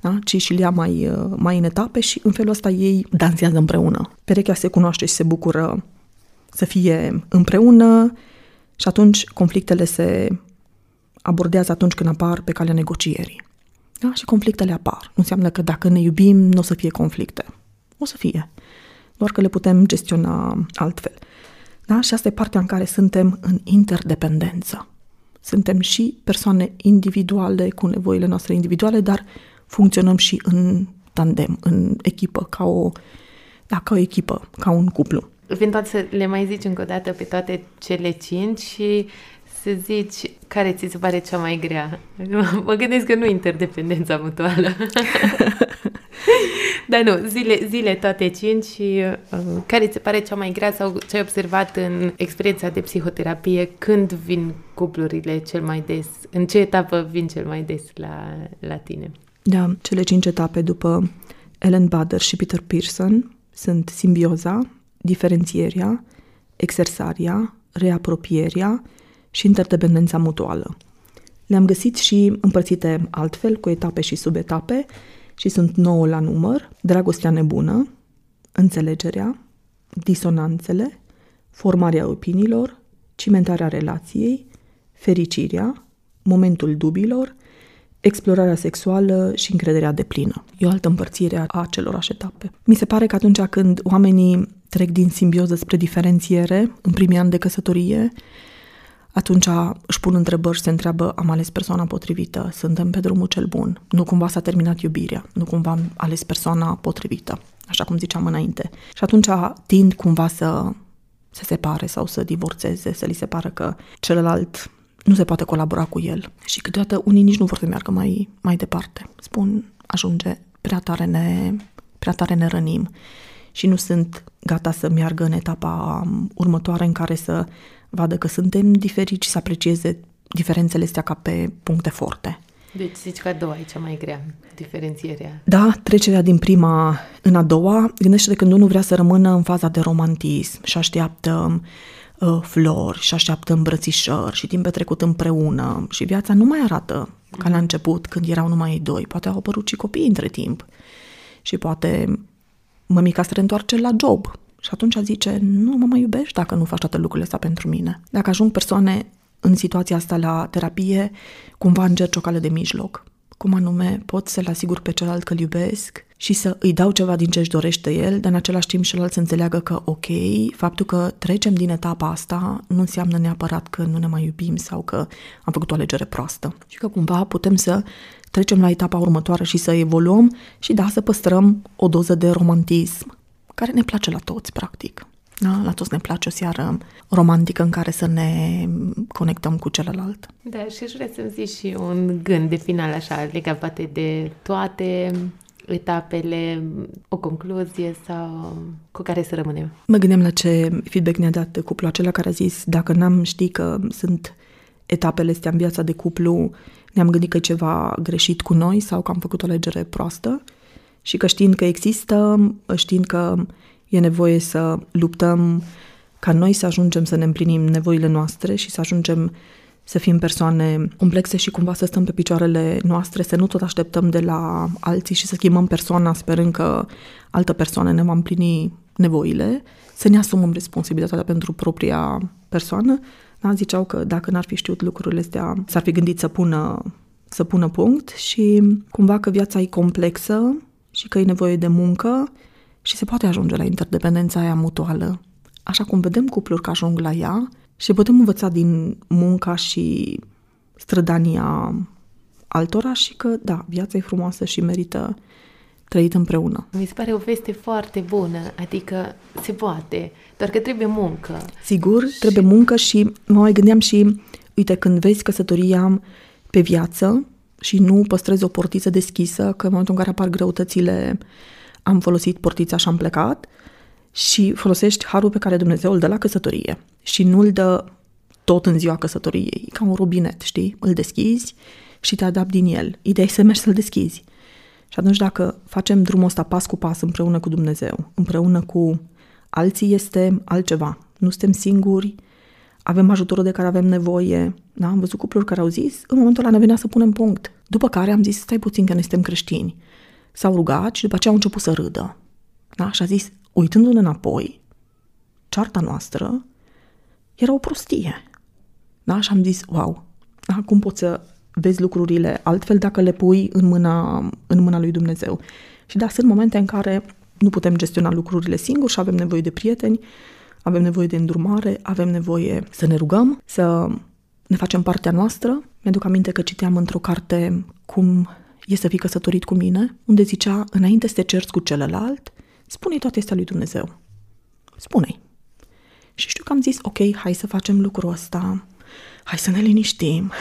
da? ci și le mai, mai în etape și în felul ăsta ei dansează împreună. Perechea se cunoaște și se bucură să fie împreună și atunci conflictele se abordează atunci când apar pe calea negocierii. Da? Și conflictele apar. Nu înseamnă că dacă ne iubim, nu o să fie conflicte. O să fie doar că le putem gestiona altfel. Da? Și asta e partea în care suntem în interdependență. Suntem și persoane individuale cu nevoile noastre individuale, dar funcționăm și în tandem, în echipă, ca o, da, ca o echipă, ca un cuplu. Eventual să le mai zici încă o dată pe toate cele cinci și să zici care ți se pare cea mai grea. [LAUGHS] Mă gândesc că nu interdependența mutuală. [LAUGHS] Dar nu, zile, zile toate cinci și uh, care ți se pare cea mai grea sau ce ai observat în experiența de psihoterapie când vin cuplurile cel mai des? În ce etapă vin cel mai des la, la tine? Da, cele cinci etape după Ellen Bader și Peter Pearson sunt simbioza, diferențierea, exersarea, reapropierea și interdependența mutuală. Le-am găsit și împărțite altfel, cu etape și subetape, și sunt nouă la număr, dragostea nebună, înțelegerea, disonanțele, formarea opiniilor, cimentarea relației, fericirea, momentul dubilor, explorarea sexuală și încrederea de plină. E o altă împărțire a acelorași etape. Mi se pare că atunci când oamenii trec din simbioză spre diferențiere, în primii ani de căsătorie, atunci își pun întrebări și se întreabă, am ales persoana potrivită, suntem pe drumul cel bun, nu cumva s-a terminat iubirea, nu cumva am ales persoana potrivită, așa cum ziceam înainte. Și atunci tind cumva să se separe sau să divorțeze, să li se pară că celălalt nu se poate colabora cu el. Și câteodată unii nici nu vor să meargă mai, mai departe. Spun, ajunge, prea tare ne, prea tare ne rănim și nu sunt gata să meargă în etapa următoare în care să vadă că suntem diferiți și să aprecieze diferențele astea ca pe puncte forte. Deci zici că a doua e cea mai grea, diferențierea. Da, trecerea din prima în a doua, gândește de când unul vrea să rămână în faza de romantism și așteaptă uh, flori și așteaptă îmbrățișări și timp petrecut împreună și viața nu mai arată ca la început când erau numai ei doi. Poate au apărut și copii între timp și poate mămica se reîntoarce la job și atunci zice, nu mă mai iubești dacă nu faci toate lucrurile astea pentru mine. Dacă ajung persoane în situația asta la terapie, cumva încerci o cale de mijloc. Cum anume pot să-l asigur pe celălalt că îl iubesc și să îi dau ceva din ce își dorește el, dar în același timp celălalt să înțeleagă că, ok, faptul că trecem din etapa asta nu înseamnă neapărat că nu ne mai iubim sau că am făcut o alegere proastă. Și că cumva putem să trecem la etapa următoare și să evoluăm și da, să păstrăm o doză de romantism care ne place la toți, practic. Da? La toți ne place o seară romantică în care să ne conectăm cu celălalt. Da, și aș vrea să-mi zici și un gând de final așa, legat poate de toate etapele, o concluzie sau cu care să rămânem? Mă gândeam la ce feedback ne-a dat cuplul acela care a zis dacă n-am ști că sunt etapele astea în viața de cuplu, ne-am gândit că e ceva greșit cu noi sau că am făcut o alegere proastă și că știind că există, știind că e nevoie să luptăm ca noi să ajungem să ne împlinim nevoile noastre și să ajungem să fim persoane complexe și cumva să stăm pe picioarele noastre, să nu tot așteptăm de la alții și să schimbăm persoana sperând că altă persoană ne va împlini nevoile, să ne asumăm responsabilitatea pentru propria persoană. Da, ziceau că dacă n-ar fi știut lucrurile astea, s-ar fi gândit să pună, să pună punct și cumva că viața e complexă și că e nevoie de muncă și se poate ajunge la interdependența aia mutuală. Așa cum vedem cupluri că ajung la ea și putem învăța din munca și strădania altora și că, da, viața e frumoasă și merită trăit împreună. Mi se pare o veste foarte bună, adică se poate, doar că trebuie muncă. Sigur, și... trebuie muncă și mă mai gândeam și, uite, când vezi căsătoria pe viață, și nu păstrezi o portiță deschisă, că în momentul în care apar greutățile am folosit portița și am plecat și folosești harul pe care Dumnezeu îl dă la căsătorie și nu îl dă tot în ziua căsătoriei, ca un robinet, știi? Îl deschizi și te adapti din el. Ideea e să mergi să-l deschizi. Și atunci dacă facem drumul ăsta pas cu pas împreună cu Dumnezeu, împreună cu alții, este altceva. Nu suntem singuri, avem ajutorul de care avem nevoie. Da? Am văzut cupluri care au zis, în momentul ăla ne venea să punem punct. După care am zis, stai puțin că ne suntem creștini. S-au rugat și după aceea au început să râdă. Da? Și a zis, uitându-ne înapoi, cearta noastră era o prostie. Da? Și am zis, wow, da? cum poți să vezi lucrurile altfel dacă le pui în mâna, în mâna lui Dumnezeu. Și da, sunt momente în care nu putem gestiona lucrurile singuri și avem nevoie de prieteni, avem nevoie de îndrumare, avem nevoie să ne rugăm, să ne facem partea noastră. Mi-aduc aminte că citeam într-o carte cum e să fii căsătorit cu mine, unde zicea, înainte să te cerți cu celălalt, spune-i toate astea lui Dumnezeu. Spune-i. Și știu că am zis, ok, hai să facem lucrul ăsta, hai să ne liniștim.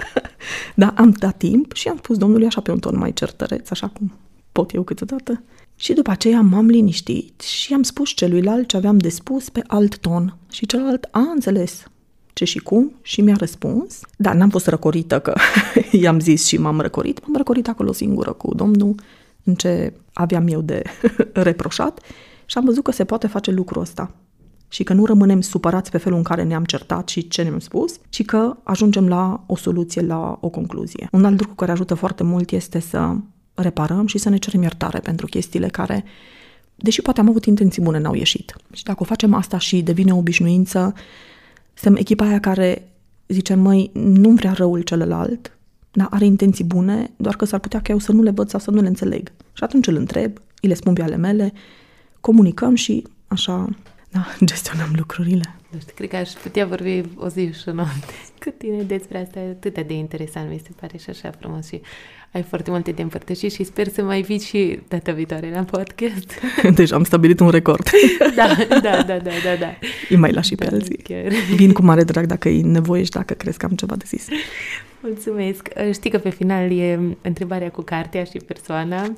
[LAUGHS] da, am dat timp și am spus Domnului așa pe un ton mai certăreț, așa cum pot eu câteodată. Și după aceea m-am liniștit și am spus celuilalt ce aveam de spus pe alt ton. Și celălalt a înțeles ce și cum și mi-a răspuns. Dar n-am fost răcorită că [LAUGHS] i-am zis și m-am răcorit. M-am răcorit acolo singură cu domnul în ce aveam eu de [LAUGHS] reproșat și am văzut că se poate face lucrul ăsta și că nu rămânem supărați pe felul în care ne-am certat și ce ne-am spus, ci că ajungem la o soluție, la o concluzie. Un alt lucru care ajută foarte mult este să reparăm și să ne cerem iertare pentru chestiile care, deși poate am avut intenții bune, n-au ieșit. Și dacă o facem asta și devine o obișnuință, suntem echipa aia care zice, măi, nu vrea răul celălalt, dar are intenții bune, doar că s-ar putea că eu să nu le văd sau să nu le înțeleg. Și atunci îl întreb, îi le spun pe ale mele, comunicăm și așa da, [LAUGHS] gestionăm lucrurile. Nu știu, cred că aș putea vorbi o zi și o noapte [LAUGHS] cu tine despre asta. Atât de interesant mi se pare și așa frumos și ai foarte multe de împărtășit și sper să mai vii și data viitoare la podcast. [LAUGHS] Deja am stabilit un record. da, da, da, da, da, da. Îi mai lași da, pe alții. Chiar. Vin cu mare drag dacă e nevoie și dacă crezi că am ceva de zis. Mulțumesc! Știi că pe final e întrebarea cu cartea și persoana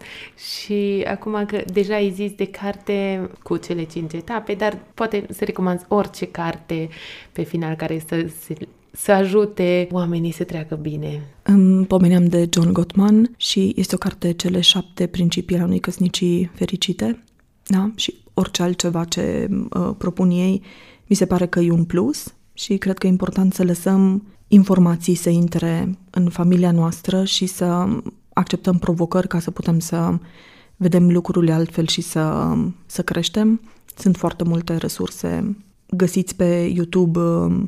și acum că deja ai zis de carte cu cele cinci etape, dar poate să recomanzi orice carte pe final care să se să ajute oamenii să treacă bine. Îmi pomeneam de John Gottman și este o carte Cele șapte principii ale unei căsnicii fericite. Da? Și orice altceva ce uh, propun ei, mi se pare că e un plus și cred că e important să lăsăm informații să intre în familia noastră și să acceptăm provocări ca să putem să vedem lucrurile altfel și să, să creștem. Sunt foarte multe resurse. Găsiți pe YouTube uh,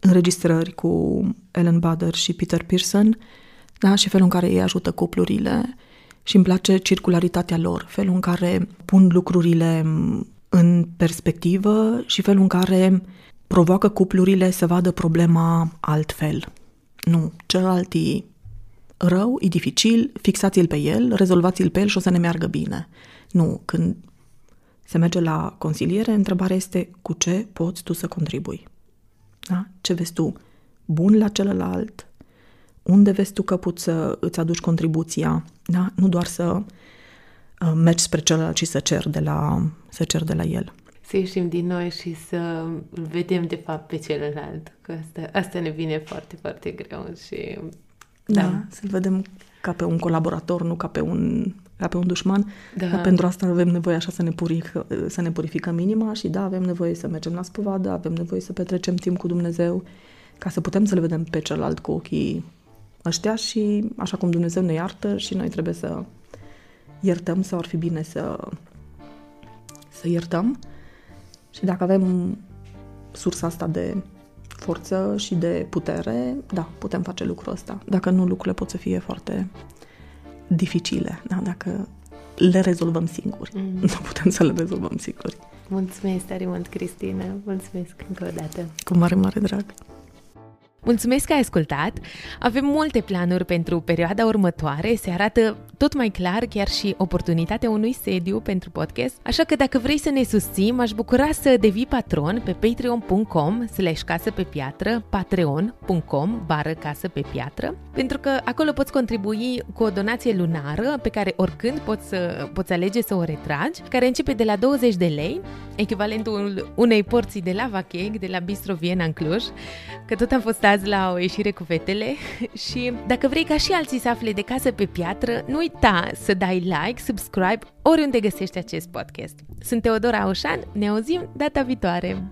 înregistrări cu Ellen Bader și Peter Pearson da? și felul în care ei ajută cuplurile și îmi place circularitatea lor, felul în care pun lucrurile în perspectivă și felul în care provoacă cuplurile să vadă problema altfel. Nu, celălalt e rău, e dificil, fixați-l pe el, rezolvați-l pe el și o să ne meargă bine. Nu, când se merge la consiliere, întrebarea este cu ce poți tu să contribui. Da? Ce vezi tu bun la celălalt? Unde vezi tu că poți să îți aduci contribuția? Da? Nu doar să uh, mergi spre celălalt, ci să cer de la, să cer de la el să ieșim din noi și să îl vedem de fapt pe celălalt. Că asta, asta ne vine foarte, foarte greu și... Da, da să-l vedem ca pe un colaborator, nu ca pe un, ca pe un dușman. Da. Dar pentru asta avem nevoie așa să ne, puric, să ne purificăm inima și da, avem nevoie să mergem la spăvadă, avem nevoie să petrecem timp cu Dumnezeu ca să putem să-l vedem pe celălalt cu ochii ăștia și așa cum Dumnezeu ne iartă și noi trebuie să iertăm sau ar fi bine să, să iertăm. Și dacă avem sursa asta de forță și de putere, da, putem face lucrul ăsta. Dacă nu, lucrurile pot să fie foarte dificile, da? dacă le rezolvăm singuri. Mm. [LAUGHS] Nu putem să le rezolvăm singuri. Mulțumesc tare mult, Cristina. Mulțumesc încă o dată. Cu mare, mare drag. Mulțumesc că ai ascultat! Avem multe planuri pentru perioada următoare, se arată tot mai clar chiar și oportunitatea unui sediu pentru podcast, așa că dacă vrei să ne susții, m-aș bucura să devii patron pe patreon.com slash casă pe piatră, patreon.com bară casă pe piatră, pentru că acolo poți contribui cu o donație lunară pe care oricând poți, să, poți alege să o retragi, care începe de la 20 de lei, echivalentul unei porții de lava cake de la Bistro Viena în Cluj, că tot am fost azi la o ieșire cu fetele [LAUGHS] și dacă vrei ca și alții să afle de casă pe piatră, nu uita să dai like, subscribe oriunde găsești acest podcast. Sunt Teodora Aușan, ne auzim data viitoare!